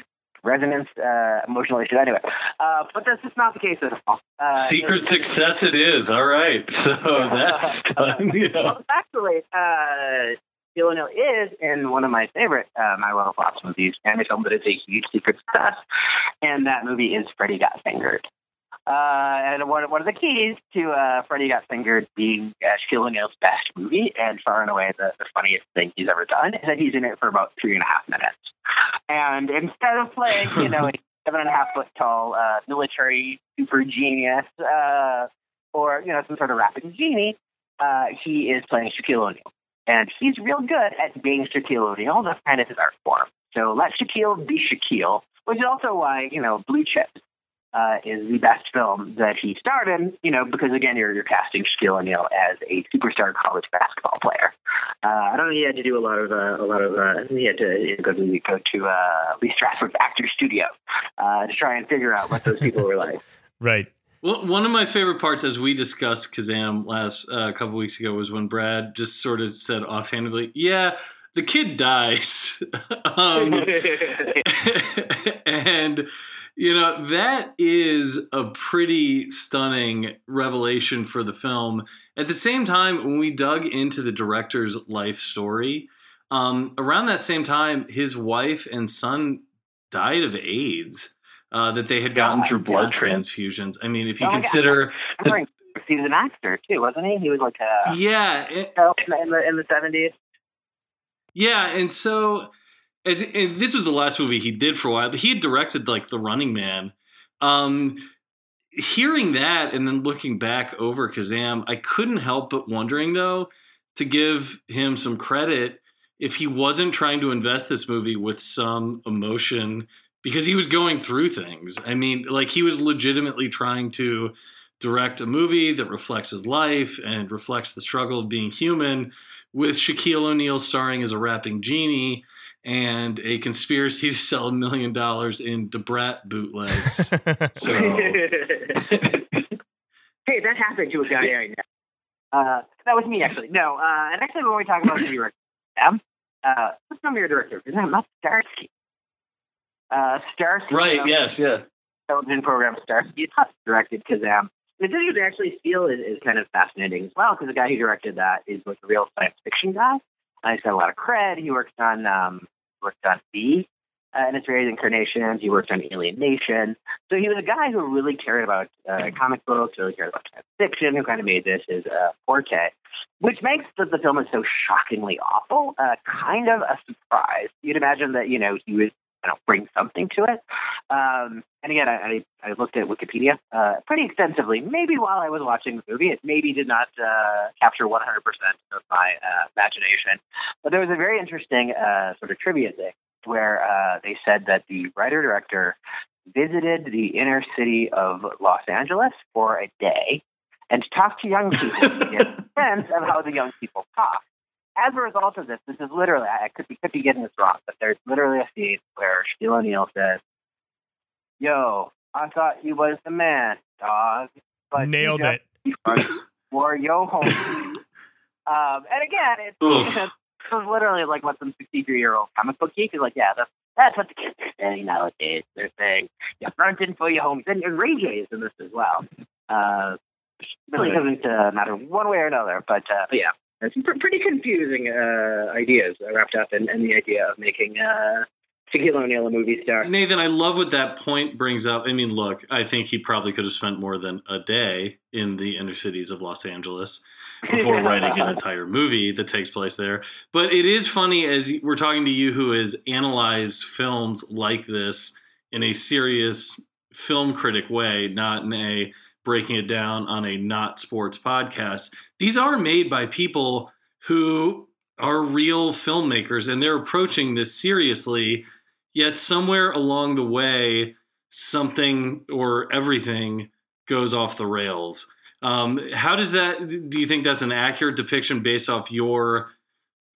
E: resonance, uh, emotional issue. Anyway, uh, but that's just not the case at all. Uh,
B: Secret
E: it's-
B: success it is. All right. So that's done. You know.
E: Well, actually, O'Neal is in one of my favorite uh, My Little Flops movies, and a film that is a huge secret success, and that movie is Freddy Got Fingered. Uh, and one, one of the keys to uh, Freddy Got Fingered being uh, Shaquille O'Neal's best movie, and far and away the, the funniest thing he's ever done, is that he's in it for about three and a half minutes. And instead of playing, you know, a seven and a half foot tall uh, military super genius, uh, or you know, some sort of rapping genie, uh, he is playing Shaquille O'Neal. And he's real good at being Shaquille O'Neal. That's kind of his art form. So let Shaquille be Shaquille, which is also why, you know, Blue Chips uh, is the best film that he starred in, you know, because again, you're, you're casting Shaquille O'Neal as a superstar college basketball player. Uh, I don't know. He had to do a lot of uh, a lot of. Uh, he had to go to go to uh, Lee Strasberg's actor studio uh, to try and figure out what those people were like.
A: Right.
B: Well, one of my favorite parts, as we discussed Kazam last uh, couple weeks ago, was when Brad just sort of said offhandedly, "Yeah, the kid dies," um, and you know that is a pretty stunning revelation for the film. At the same time, when we dug into the director's life story, um, around that same time, his wife and son died of AIDS uh, that they had gotten through blood transfusions. I mean, if you
E: Oh
B: consider,
E: I'm sorry, he an actor too, wasn't he? He was like a
B: yeah, it-
E: in the in the seventies.
B: yeah, and so as and this was the last movie he did for a while, but he had directed like The Running Man. Um, hearing that and then looking back over Kazam, I couldn't help but wondering though to give him some credit if he wasn't trying to invest this movie with some emotion because he was going through things. I mean, like he was legitimately trying to direct a movie that reflects his life and reflects the struggle of being human with Shaquille O'Neal starring as a rapping genie and a conspiracy to sell a million dollars in Debrat bootlegs. So
E: hey, that happened to a guy right now. Uh, that was me actually. No, uh, and actually when we talk about the director, Sam, uh, what's the name of your director? Because I'm not Starsky. Uh, Starsky.
B: right,
E: uh,
B: yes, yeah.
E: television program Starsky. Directed Kazam. The thing you actually feel is, is kind of fascinating as well because the guy who directed that is like a real science fiction guy. Uh, he's got a lot of cred. He worked on um, worked on V uh, in its various incarnations. He worked on Alien Nation. So he was a guy who really cared about uh, comic books, really cared about science fiction, who kind of made this his uh, forte, which makes the, the film is so shockingly awful uh, kind of a surprise. You'd imagine that you know he would you know bring something to it. Um, and again, I, I, I looked at Wikipedia uh, pretty extensively. Maybe while I was watching the movie, it maybe did not uh, capture 100% of my uh, imagination. But there was a very interesting uh, sort of trivia thing where uh, they said that the writer director visited the inner city of Los Angeles for a day and talked to young people to get a sense of how the young people talk. As a result of this, this is literally, I could be, could be getting this wrong, but there's literally a scene where Shaquille O'Neal says, Yo, I thought you was the man, dog. But
A: Nailed it.
E: For yo home. um, and again, it's,
B: Ugh.
E: it's, it's literally like what some 63 year old comic book geek is like, yeah, that's, that's what the kids are saying nowadays. They're saying, you fronting for your homes. And, and Ray J is in this as well. Uh, really doesn't uh, matter one way or another, but, uh, but yeah. Pr- pretty confusing uh, ideas wrapped up in, in the idea of making uh, Shaquille O'Neal a movie star.
B: Nathan, I love what that point brings up. I mean, look, I think he probably could have spent more than a day in the inner cities of Los Angeles before writing an entire movie that takes place there. But it is funny as we're talking to you who has analyzed films like this in a serious film critic way, not in a breaking it down on a not sports podcast. These are made by people who are real filmmakers and they're approaching this seriously, yet somewhere along the way, something or everything goes off the rails. Um, how does that? Do you think that's an accurate depiction based off your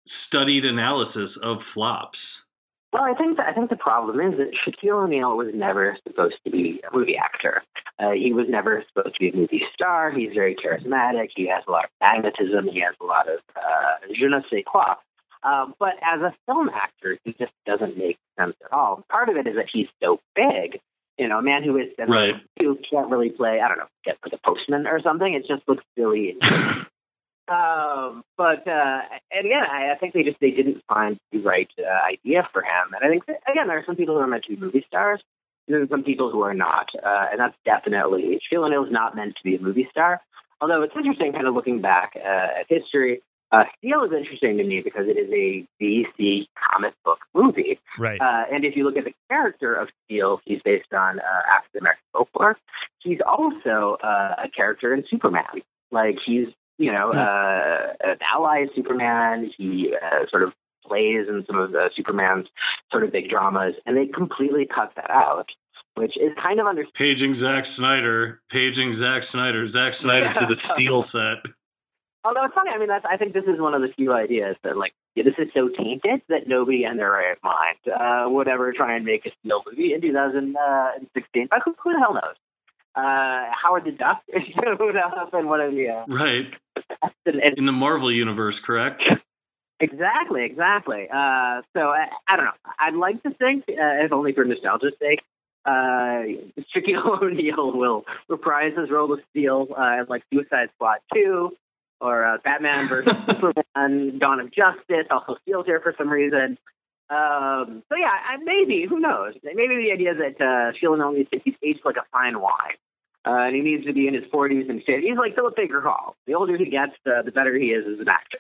B: studied analysis of flops?
E: Well, I think that, I think the problem is that Shaquille O'Neal was never supposed to be a movie actor. Uh, he was never supposed to be a movie star. He's very charismatic. He has a lot of magnetism. He has a lot of uh, je ne sais quoi. Um, but as a film actor, he just doesn't make sense at all. Part of it is that he's so big. You know, a man who is
B: Right.
E: who can't really play. I don't know, get for the postman or something. It just looks silly. um, but uh, and again, I, I think they just they didn't find the right uh, idea for him. And I think that, again, there are some people who are meant to be movie stars, then some people who are not. Uh, and that's definitely Shaquille O'Neal is not meant to be a movie star. Although it's interesting, kind of looking back uh, at history. Uh, Steel is interesting to me because it is a DC comic book movie.
A: Right.
E: Uh, and if you look at the character of Steel, he's based on uh, African American folklore. He's also uh, a character in Superman. Like he's, you know, uh, an ally of Superman. He uh, sort of plays and some of the Superman's sort of big dramas, and they completely cut that out, which is kind of under.
B: Paging Zack Snyder, paging Zack Snyder, Zack Snyder to the steel set.
E: Although it's funny, I mean, that's, I think this is one of the few ideas that, like, yeah, this is so tainted that nobody in their right mind uh, would ever try and make a Steel movie in 2016. But who, who the hell knows? Uh, Howard the Duck showed up in one of the. Uh,
B: Right. In the Marvel universe, correct?
E: exactly, exactly. Uh, so I, I don't know. I'd like to think, uh, if only for nostalgia's sake, uh, Shaquille O'Neal will reprise his role of Steel uh, like Suicide Squad 2 or uh, Batman versus Superman, Dawn of Justice. Also, Steel's here for some reason. Um, so yeah, I, maybe who knows? Maybe the idea that uh, Shaquille O'Neal needs to he's aged like a fine wine, uh, and he needs to be in his 40s and 50s. He's like Philip Baker Hall. The older he gets, uh, the better he is as an actor.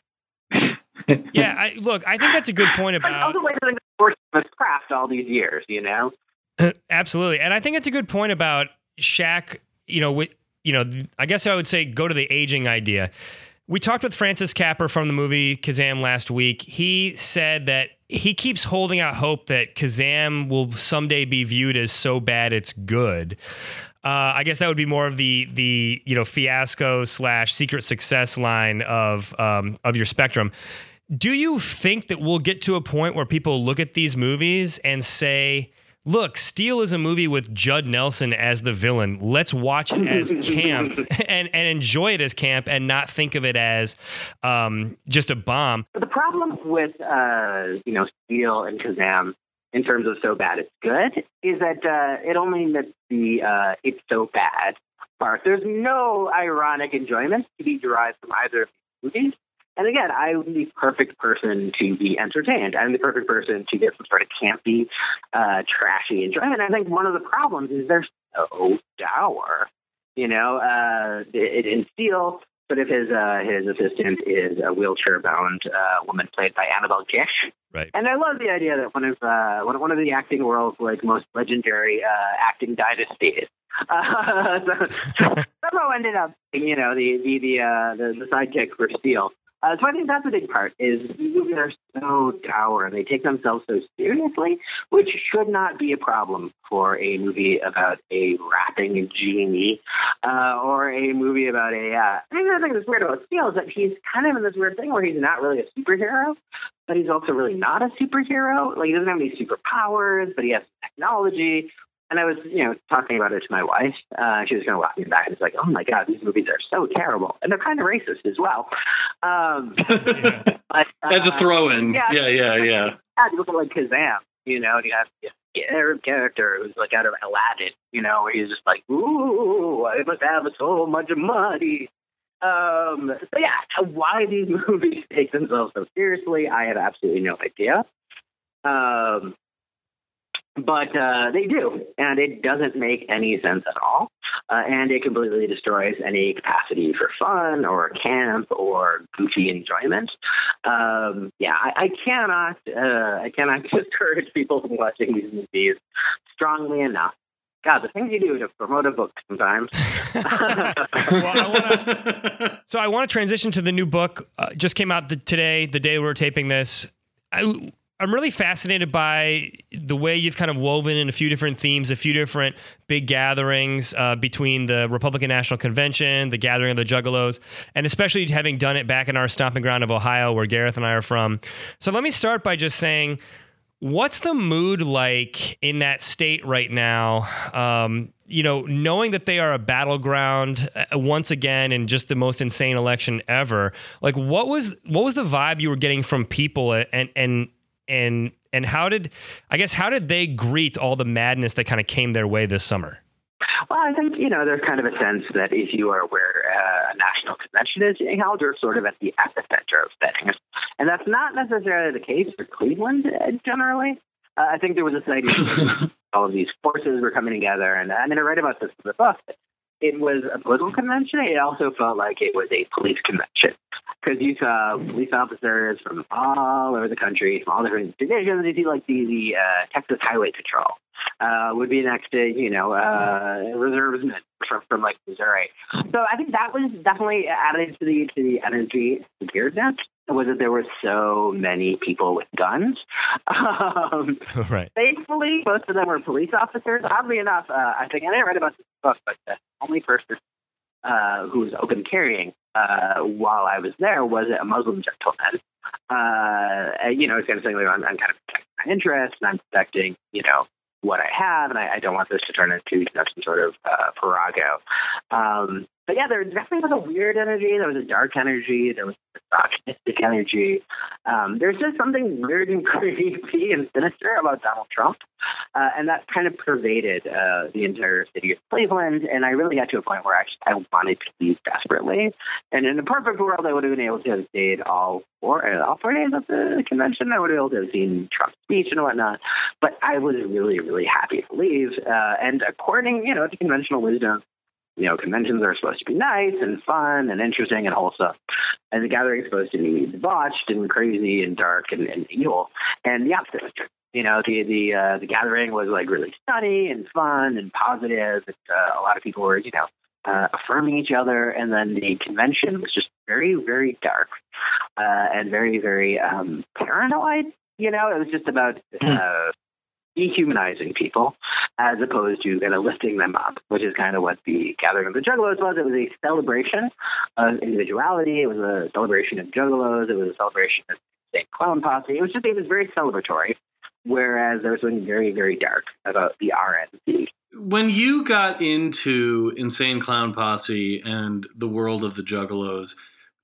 A: yeah. I, look, I think that's a good point about.
E: like, the worked his craft all these years, you know.
A: Absolutely, and I think it's a good point about Shaq. You know, with you know, I guess I would say go to the aging idea. We talked with Francis Capra from the movie Kazam last week. He said that he keeps holding out hope that Kazam will someday be viewed as so bad it's good. Uh, I guess that would be more of the the you know fiasco slash secret success line of um, of your spectrum. Do you think that we'll get to a point where people look at these movies and say, "Look, Steel is a movie with Judd Nelson as the villain. Let's watch it as camp and and enjoy it as camp, and not think of it as um, just a bomb."
E: But the problem with uh, you know Steel and Kazam in terms of so bad it's good is that uh, it only admits the uh, it's so bad part. There's no ironic enjoyment to be derived from either of these movies. And again, I'm the perfect person to be entertained. I'm the perfect person to get some sort of campy, uh, trashy enjoyment. I think one of the problems is they're so dour. You know, uh, in in Steel, but if his uh, his assistant is a wheelchair bound uh, woman played by Annabeth Gish,
A: Right.
E: and I love the idea that one of uh, one, one of the acting world's like most legendary uh, acting dynasties uh, so, so somehow ended up being, you know the the the, uh, the the sidekick for Steel. Uh, so I think that's a big part is movies are so dour and they take themselves so seriously, which should not be a problem for a movie about a rapping genie uh, or a movie about a. Uh, the thing that's weird about Steel is that he's kind of in this weird thing where he's not really a superhero, but he's also really not a superhero. Like he doesn't have any superpowers, but he has technology. And I was, you know, talking about it to my wife. Uh, she was going to walk me back and it's like, oh my God, these movies are so terrible. And they're kind of racist as well. Um, but,
B: As a
E: uh,
B: throw in.
E: yeah.
B: Yeah, yeah, yeah.
E: yeah, you look like Kazam, you know, and you have the Arab character who's like out of Aladdin, you know, where he's just like, ooh, I must have so much money. Um, so yeah, why these movies take themselves so seriously, I have absolutely no idea. Um, but uh, they do, and it doesn't make any sense at all, uh, and it completely destroys any capacity for fun or camp or goofy enjoyment. Um, yeah, I, I cannot, uh, I cannot discourage people from watching these movies strongly enough. God, the things you do to promote a book sometimes.
A: well, I wanna, so I want to transition to the new book. Uh, just came out the, today, the day we're taping this. I, I'm really fascinated by the way you've kind of woven in a few different themes, a few different big gatherings uh, between the Republican National Convention, the gathering of the Juggalos, and especially having done it back in our stomping ground of Ohio, where Gareth and I are from. So let me start by just saying, what's the mood like in that state right now? Um, you know, knowing that they are a battleground uh, once again in just the most insane election ever. Like, what was what was the vibe you were getting from people, and and and and how did I guess how did they greet all the madness that kind of came their way this summer?
E: Well, I think you know there's kind of a sense that if you are where uh, a national convention is being held, you're sort of at the epicenter of things, and that's not necessarily the case for Cleveland uh, generally. Uh, I think there was this idea all of these forces were coming together, and I mean I read about this in the book. It was a political convention. It also felt like it was a police convention because you saw police officers from all over the country, from all different divisions. You see like the the uh, Texas Highway Patrol uh, would be next to you know uh, reservesmen from, from like Missouri. So I think that was definitely added to the to the energy weirdness was that there were so many people with guns. Um,
A: right.
E: Thankfully, most of them were police officers. Oddly enough, uh, I think I didn't read about this book, but the only person uh, who was open carrying uh, while I was there was a Muslim gentleman. Uh, you know, kind of saying I'm, I'm kind of protecting my interests and I'm protecting, you know, what I have, and I, I don't want this to turn into you know, some sort of uh, farrago. Um, but yeah, there definitely was a weird energy. There was a dark energy. There was a misogynistic energy. Um, there's just something weird and creepy and sinister about Donald Trump, uh, and that kind of pervaded uh, the entire city of Cleveland. And I really got to a point where I, I wanted to leave desperately. And in a perfect world, I would have been able to have stayed all four uh, all four days at the convention. I would have been able to have seen Trump's speech and whatnot. But I was really, really happy to leave. Uh, and according, you know, to conventional wisdom, you know, conventions are supposed to be nice and fun and interesting and wholesome. And the gathering is supposed to be debauched and crazy and dark and, and evil. And the opposite was true. You know, the the uh, the gathering was like really sunny and fun and positive. And, uh, a lot of people were, you know, uh, affirming each other. And then the convention was just very, very dark uh, and very, very um, paranoid. You know, it was just about uh, dehumanizing people as opposed to kind of lifting them up, which is kind of what the Gathering of the Juggalos was. It was a celebration of individuality. It was a celebration of Juggalos. It was a celebration of Insane Clown Posse. It was just, it was very celebratory, whereas there was something very, very dark about the RNC.
B: When you got into Insane Clown Posse and the world of the Juggalos,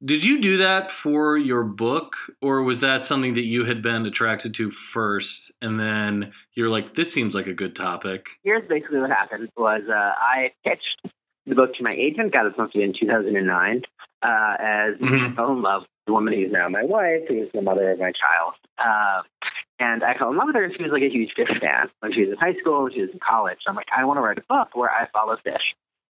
B: did you do that for your book, or was that something that you had been attracted to first, and then you're like, "This seems like a good topic"?
E: Here's basically what happened: was uh, I pitched the book to my agent. God, it must in 2009. Uh, as
B: Mhm.
E: I fell in love with the woman who's now my wife, who's the mother of my child. Uh, and I fell in love with her. She was like a huge Phish fan when she was in high school. When she was in college. So I'm like, I want to write a book where I follow Phish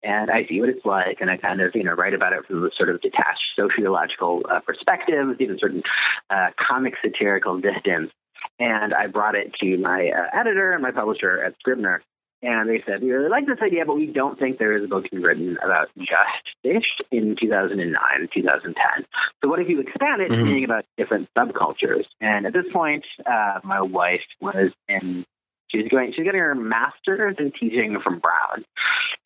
E: and I see what it's like, and I kind of you know write about it from a sort of detached sociological uh, perspective, even certain uh, comic satirical distance. And I brought it to my uh, editor and my publisher at Scribner, and they said we really like this idea, but we don't think there is a book to be written about just Phish in 2009, 2010. So what if you expand it to
B: Mhm.
E: being about different subcultures? And at this point, uh, my wife was in she was going she's getting her master's in teaching from Brown,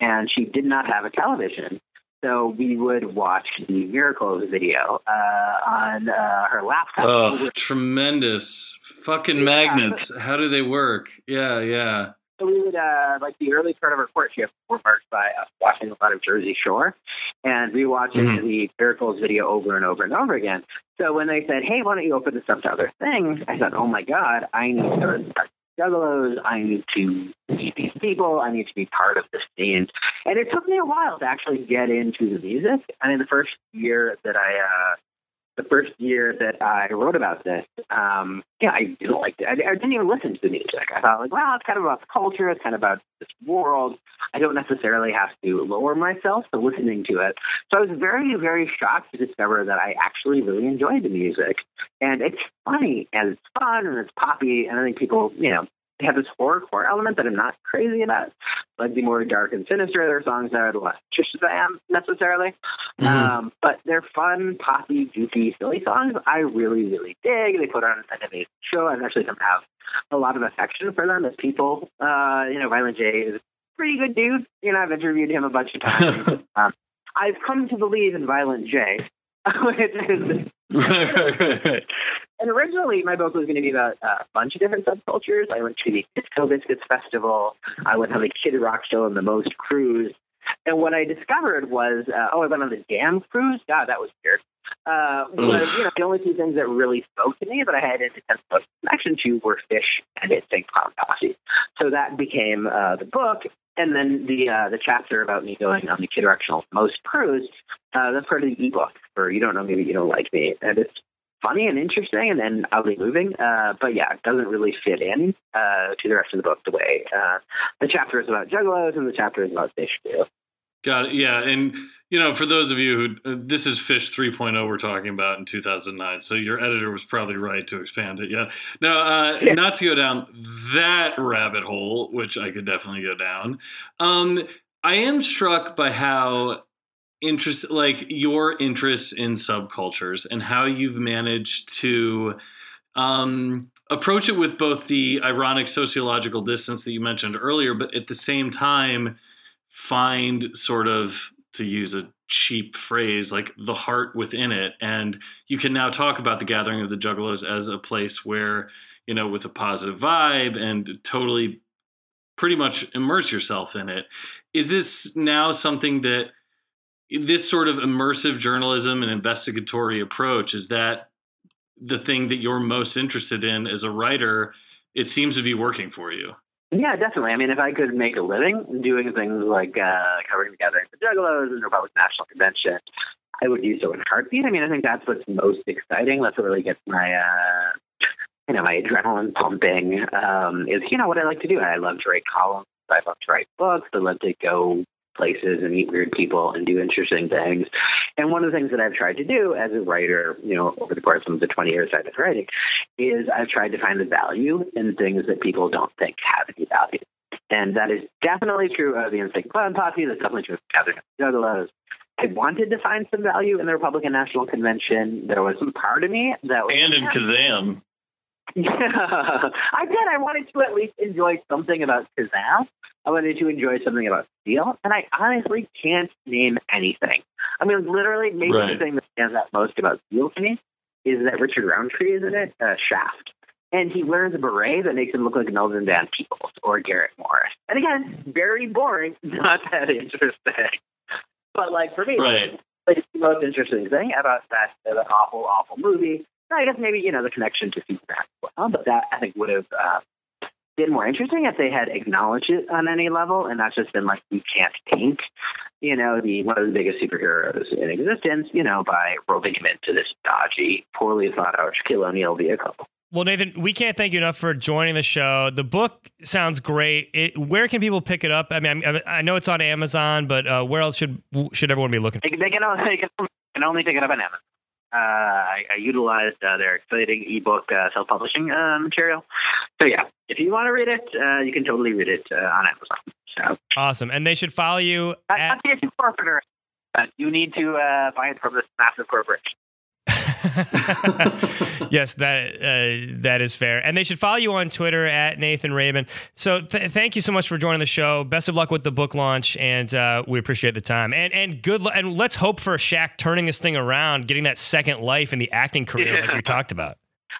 E: and she did not have a television. So we would watch the Miracles video uh, on uh, her laptop.
B: Oh, tremendous! Fucking magnets. How do they work? Yeah, yeah.
E: So we would uh, like the early part of our courtship were marked by us watching a lot of Jersey Shore and rewatching
B: Mhm.
E: the Miracles video over and over and over again. So when they said, "Hey, why don't you open this up to other things?" I thought, "Oh my God, I need to respect Juggalos. I need to meet these people. I need to be part of the scene." And it took me a while to actually get into the music. I mean, the first year that I uh, the first year that I wrote about this, um, yeah, I didn't like it. I, I didn't even listen to the music. I thought, like, well, it's kind of about the culture. It's kind of about this world. I don't necessarily have to lower myself to listening to it. So I was very, very shocked to discover that I actually really enjoyed the music. And it's funny and it's fun and it's poppy. And I think people, you know, they have this horrorcore element that I'm not crazy about. Like the more dark and sinister their songs are, the less interested I am necessarily.
B: Mhm.
E: Um, but they're fun, poppy, goofy, silly songs. I really, really dig. They put on an amazing show. I've actually come have a lot of affection for them as people. Uh, you know, Violent J is a pretty good dude. You know, I've interviewed him a bunch of times. um, I've come to believe in Violent J, which is
B: right, right, right, right.
E: And originally, my book was going to be about a bunch of different subcultures. I went to the Disco Biscuits Festival. I went on the Kid Rock show and the Most cruise. And what I discovered was, uh, oh, I went on the Damn cruise. God, that was weird. Uh, was you know the only two things that really spoke to me that I had an intense connection to were Phish and Insane Clown Posse. So that became uh, the book. And then the uh, the chapter about me going on the Kid Rock show Most cruise. Uh, that's part of the ebook for you don't know me, but you don't like me, and it's funny and interesting and then oddly moving. Uh, but yeah, it doesn't really fit in uh, to the rest of the book the way uh, the chapter is about juggalos and the chapter is about Phish too.
B: Got it. Yeah, and you know, for those of you who uh, this is Phish 3.0 we're talking about in 2009, so your editor was probably right to expand it. Yeah. Now, uh,
E: Yeah.
B: not to go down that rabbit hole, which I could definitely go down. Um, I am struck by how interest, like your interests in subcultures, and how you've managed to um, approach it with both the ironic sociological distance that you mentioned earlier, but at the same time find sort of to use a cheap phrase like the heart within it. And you can now talk about the gathering of the juggalos as a place where you know with a positive vibe and totally pretty much immerse yourself in it. Is this now something that this sort of immersive journalism and investigatory approach is that the thing that you're most interested in as a writer it seems to be working for you
E: Yeah, definitely. I mean, if I could make a living doing things like uh, covering the gathering of the Juggalos and the Republican National Convention, I would do so in heartbeat. I mean, I think that's what's most exciting. That's what really gets my, uh, you know, my adrenaline pumping. Um, is you know what I like to do. I love to write columns. I love to write books. I love to go places and meet weird people and do interesting things. And one of the things that I've tried to do as a writer, you know, over the course of the 20 years I've been writing, is I've tried to find the value in things that people don't think have any value. And that is definitely true of the Insane Clown Posse. That's definitely true of the Juggalos. I wanted to find some value in the Republican National Convention. There was some part of me that was
B: and in kazam
E: yeah, I did. I wanted to at least enjoy something about Kazam. I wanted to enjoy something about Steel, and I honestly can't name anything. I mean, literally, maybe
B: Right.
E: the thing that stands out most about Steel to me is that Richard Roundtree is in it, uh, Shaft, and he wears a beret that makes him look like Melvin Van Peebles or Garrett Morris. And again, very boring, not that interesting. But like for me,
B: Right.
E: like, the most interesting thing about that uh, awful, awful movie. I guess maybe you know the connection to well, but that I think would have uh, been more interesting if they had acknowledged it on any level, and not just been like we can't paint, you know, the one of the biggest superheroes in existence, you know, by roping him into this dodgy, poorly thought out Shaquille O'Neal vehicle.
A: Well, Nathan, we can't thank you enough for joining the show. The book sounds great. It, where can people pick it up? I mean, I, I know it's on Amazon, but uh, where else should should everyone be looking?
E: They, they can only they can, can only pick it up on Amazon. Uh, I, I utilized uh, their exciting ebook uh, self-publishing uh, material. So yeah, if you want to read it, uh, you can totally read it uh, on Amazon. So
A: Awesome, and they should follow you at.
E: not get too corporate, but you need to uh, buy it from this massive corporation.
A: yes, that uh, that is fair, and they should follow you on Twitter at Nathan Rabin. So, th- thank you so much for joining the show. Best of luck with the book launch, and uh, we appreciate the time. And and good, lu- and let's hope for Shaq turning this thing around, getting that second life in the acting career, like
E: Yeah.
A: you talked about.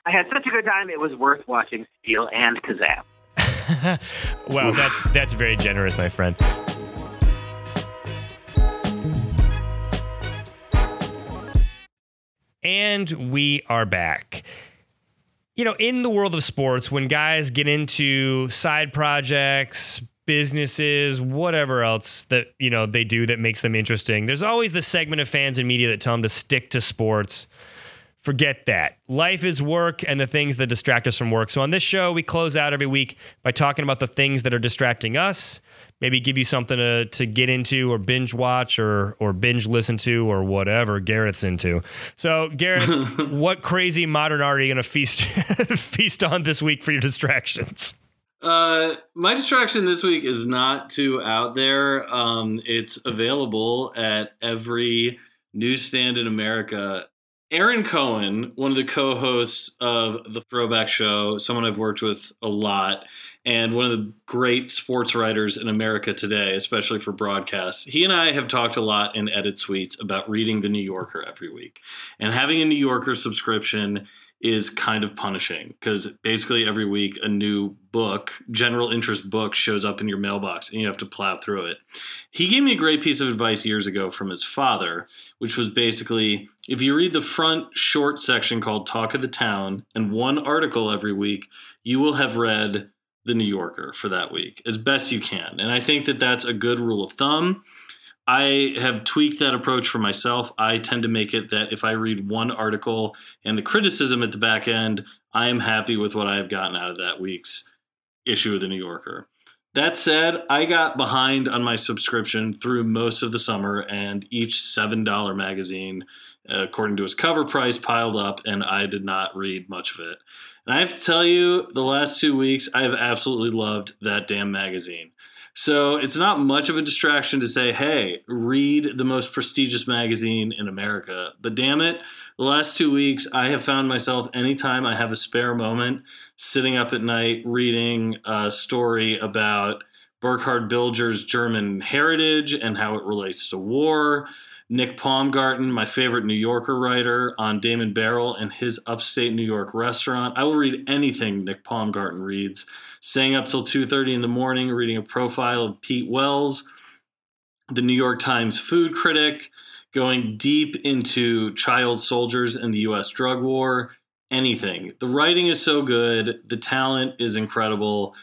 E: I had such a good time; it was worth watching Steel and Kazam.
A: well, that's that's very generous, my friend. And we are back. You know, in the world of sports, when guys get into side projects, businesses, whatever else that, you know, they do that makes them interesting, there's always the segment of fans and media that tell them to stick to sports forget that. Life is work and the things that distract us from work. So on this show, we close out every week by talking about the things that are distracting us, maybe give you something to, to get into or binge watch or or binge listen to or whatever Gareth's into. So Garrett, what crazy modern art are you gonna feast feast on this week for your distractions?
B: Uh, my distraction this week is not too out there. Um, it's available at every newsstand in America. Aaron Cohen, one of the co-hosts of the Throwback Show, someone I've worked with a lot, and one of the great sports writers in America today, especially for broadcasts. He and I have talked a lot in Edit Suites about reading the New Yorker every week, and having a New Yorker subscription is kind of punishing because basically every week a new book, general interest book, shows up in your mailbox and you have to plow through it. He gave me a great piece of advice years ago from his father, which was basically if you read the front short section called Talk of the Town and one article every week, you will have read the New Yorker for that week as best you can. And I think that that's a good rule of thumb. I have tweaked that approach for myself. I tend to make it that if I read one article and the criticism at the back end, I am happy with what I have gotten out of that week's issue of the New Yorker. That said, I got behind on my subscription through most of the summer, and each $7 magazine, according to its cover price, piled up, and I did not read much of it. And I have to tell you, the last two weeks, I have absolutely loved that damn magazine. So it's not much of a distraction to say, hey, read the most prestigious magazine in America. But damn it, the last two weeks, I have found myself anytime I have a spare moment sitting up at night reading a story about Burkhard Bilger's German heritage and how it relates to war. Nick Paumgarten, my favorite New Yorker writer, on Damon Baehrel and his upstate New York restaurant. I will read anything Nick Paumgarten reads. Staying up till 2:30 in the morning reading a profile of Pete Wells, the New York Times food critic, going deep into child soldiers and the US drug war, anything. The writing is so good, the talent is incredible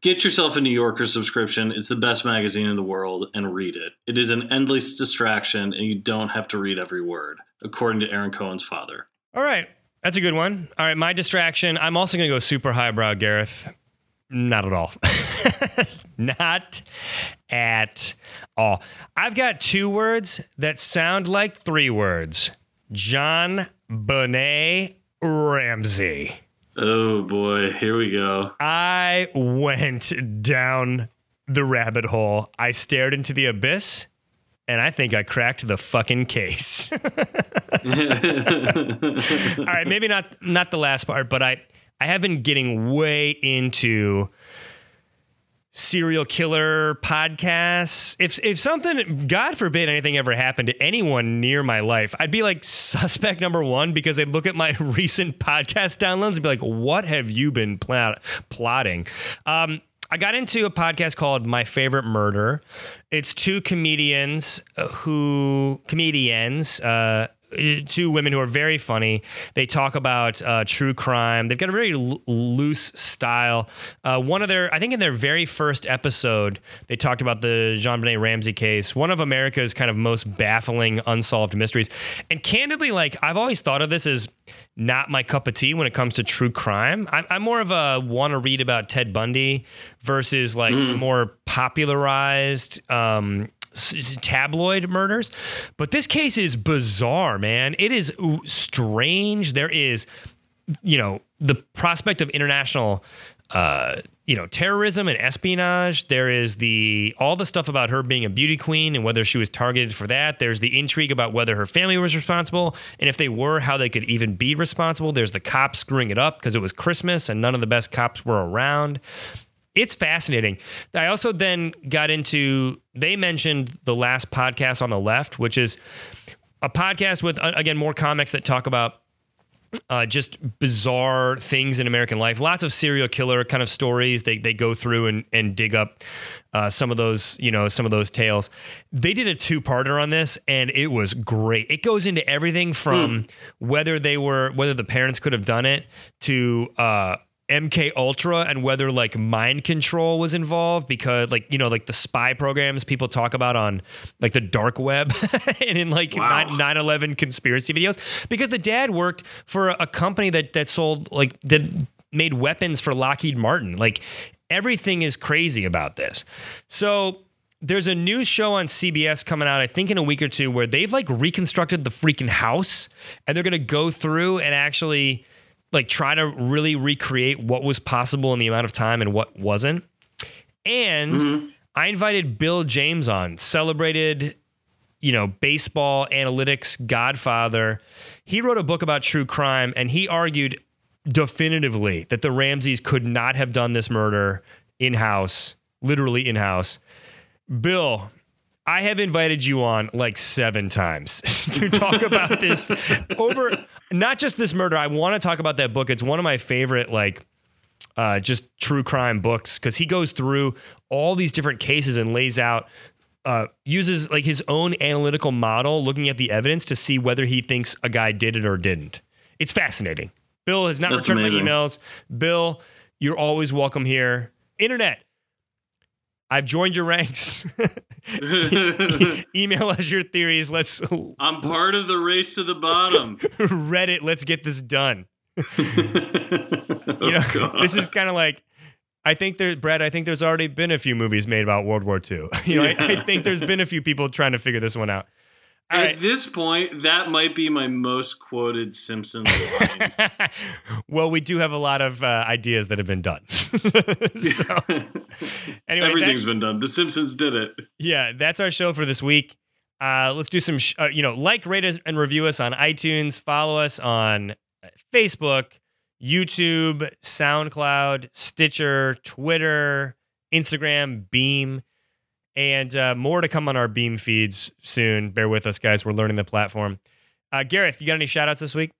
B: get yourself a New Yorker subscription. It's the best magazine in the world and read it. It is an endless distraction and you don't have to read every word, according to Aaron Cohen's father.
A: All right. That's a good one. All right, my distraction. I'm also going to go super highbrow, Gareth. Not at all. Not at all. I've got two words that sound like three words John Bonet Ramsey.
B: Oh boy, here we go.
A: I went down the rabbit hole. I stared into the abyss and I think I cracked the fucking case. All right, maybe not not the last part, but I I have been getting way into serial killer podcasts. If if something, God forbid, anything ever happened to anyone near my life, I'd be like suspect number one because they'd look at my recent podcast downloads and be like, "What have you been plot- plotting?" Um, I got into a podcast called My Favorite Murder. It's two comedians uh, who comedians. Uh, two women who are very funny. They talk about uh, true crime. They've got a very l- loose style. Uh, one of their, I think, in their very first episode, they talked about the JonBenét Ramsey case, one of America's kind of most baffling unsolved mysteries. And candidly, like I've always thought of this as not my cup of tea when it comes to true crime. I'm, I'm more of a want to read about Ted Bundy versus like more popularized. Um, tabloid murders. But this case is bizarre, man. It is strange. There is, you know, the prospect of international. Uh, you know, terrorism and espionage. There is the all the stuff about her being a beauty queen and whether she was targeted for that. There's the intrigue about whether her family was responsible and if they were, how they could even be responsible. There's the cops screwing it up because it was Christmas and none of the best cops were around it's fascinating. I also then got into, they mentioned the last podcast on the left, which is a podcast with, uh, again, more comics that talk about uh, just bizarre things in American life. Lots of serial killer kind of stories. They, they go through and, and dig up uh, some of those, you know, some of those tales. They did a two parter on this, and it was great. It goes into everything from whether they were, whether the parents could have done it to, uh, MK Ultra and whether like mind control was involved because like you know like the spy programs people talk about on like the dark web and in like
B: Wow.
A: 9 11 conspiracy videos because the dad worked for a company that that sold like that made weapons for Lockheed Martin like everything is crazy about this so there's a new show on CBS coming out, I think in a week or two, where they've like reconstructed the freaking house and they're gonna go through and actually like try to really recreate what was possible in the amount of time and what wasn't. And mm-hmm. I invited Bill James on, celebrated, you know, baseball analytics godfather. He wrote a book about true crime and he argued definitively that the Ramseys could not have done this murder in house, literally in house. Bill, I have invited you on like seven times to talk about this over not just this murder. I want to talk about that book. It's one of my favorite, like, uh, just true crime books because he goes through all these different cases and lays out, uh, uses like his own analytical model, looking at the evidence to see whether he thinks a guy did it or didn't. It's fascinating. Bill has not
B: That's
A: returned
B: amazing.
A: my emails. Bill, you're always welcome here. Internet. I've joined your ranks. Email us your theories. Let's
B: I'm part of the race to the bottom.
A: Reddit. Let's get this done.
B: Oh,
A: You know,
B: God.
A: this is kind of like. I think there, Brad. I think there's already been a few movies made about World War II. You know, I, I think there's been a few people trying to figure this one out. All
B: At
A: right.
B: this point, that might be my most quoted Simpsons line.
A: well, we do have a lot of uh, ideas that have been done. so, anyway,
B: Everything's been done. The Simpsons did it.
A: yeah, that's our show for this week. Uh, let's do some, sh- uh, you know, like, rate us, and review us on iTunes. Follow us on uh, Facebook, YouTube, SoundCloud, Stitcher, Twitter, Instagram, Beam, and uh, more to come on our Beam feeds soon. Bear with us, guys. We're learning the platform. Uh, Gareth, you got any shout outs this week?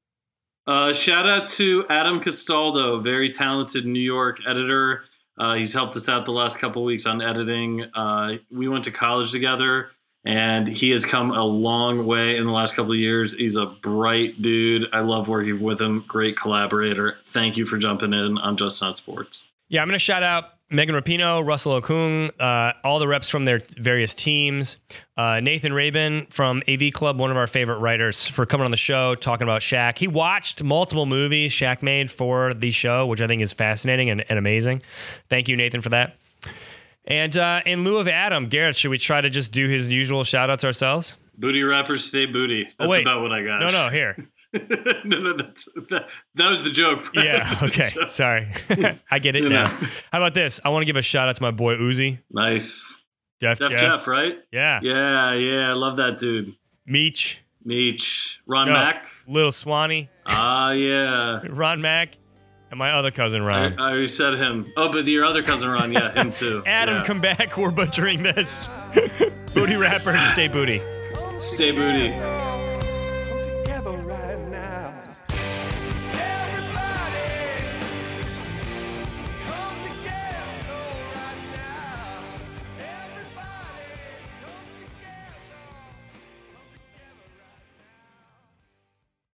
B: Uh, shout out to Adam Castaldo, very talented New York editor. Uh, he's helped us out the last couple weeks on editing. Uh, we went to college together, and he has come a long way in the last couple of years. He's a bright dude. I love working with him. Great collaborator. Thank you for jumping in on Just Not Sports.
A: Yeah, I'm going to shout out Megan Rapinoe, Russell Okung, uh, all the reps from their various teams. Uh, Nathan Rabin from AV Club, one of our favorite writers, for coming on the show talking about Shaq. He watched multiple movies Shaq made for the show, which I think is fascinating and, and amazing. Thank you, Nathan, for that. And uh, in lieu of Adam, Gareth, should we try to just do his usual shout outs ourselves?
B: Booty rappers stay booty. That's
A: Oh,
B: about what I got.
A: No, no, here.
B: no, no, that's, that, that was the joke.
A: Yeah, okay.
B: So-
A: Sorry. I get it
B: No,
A: now.
B: no.
A: How about this? I want to give a shout out to my boy Uzi.
B: nice.
A: Jeff,
B: Def
A: Jeff.
B: Jeff, right?
A: Yeah.
B: Yeah, yeah. I love that dude.
A: Meech.
B: Meech. Ron
A: Yeah.
B: Mack.
A: Little Swanee.
B: Ah, yeah.
A: Ron Mack, and my other cousin
B: I,
A: Ron.
B: I already said him. Oh, but your other cousin Ron, yeah, him too.
A: Adam,
B: Yeah.
A: come back. We're butchering this. booty rappers, stay booty.
B: Stay booty.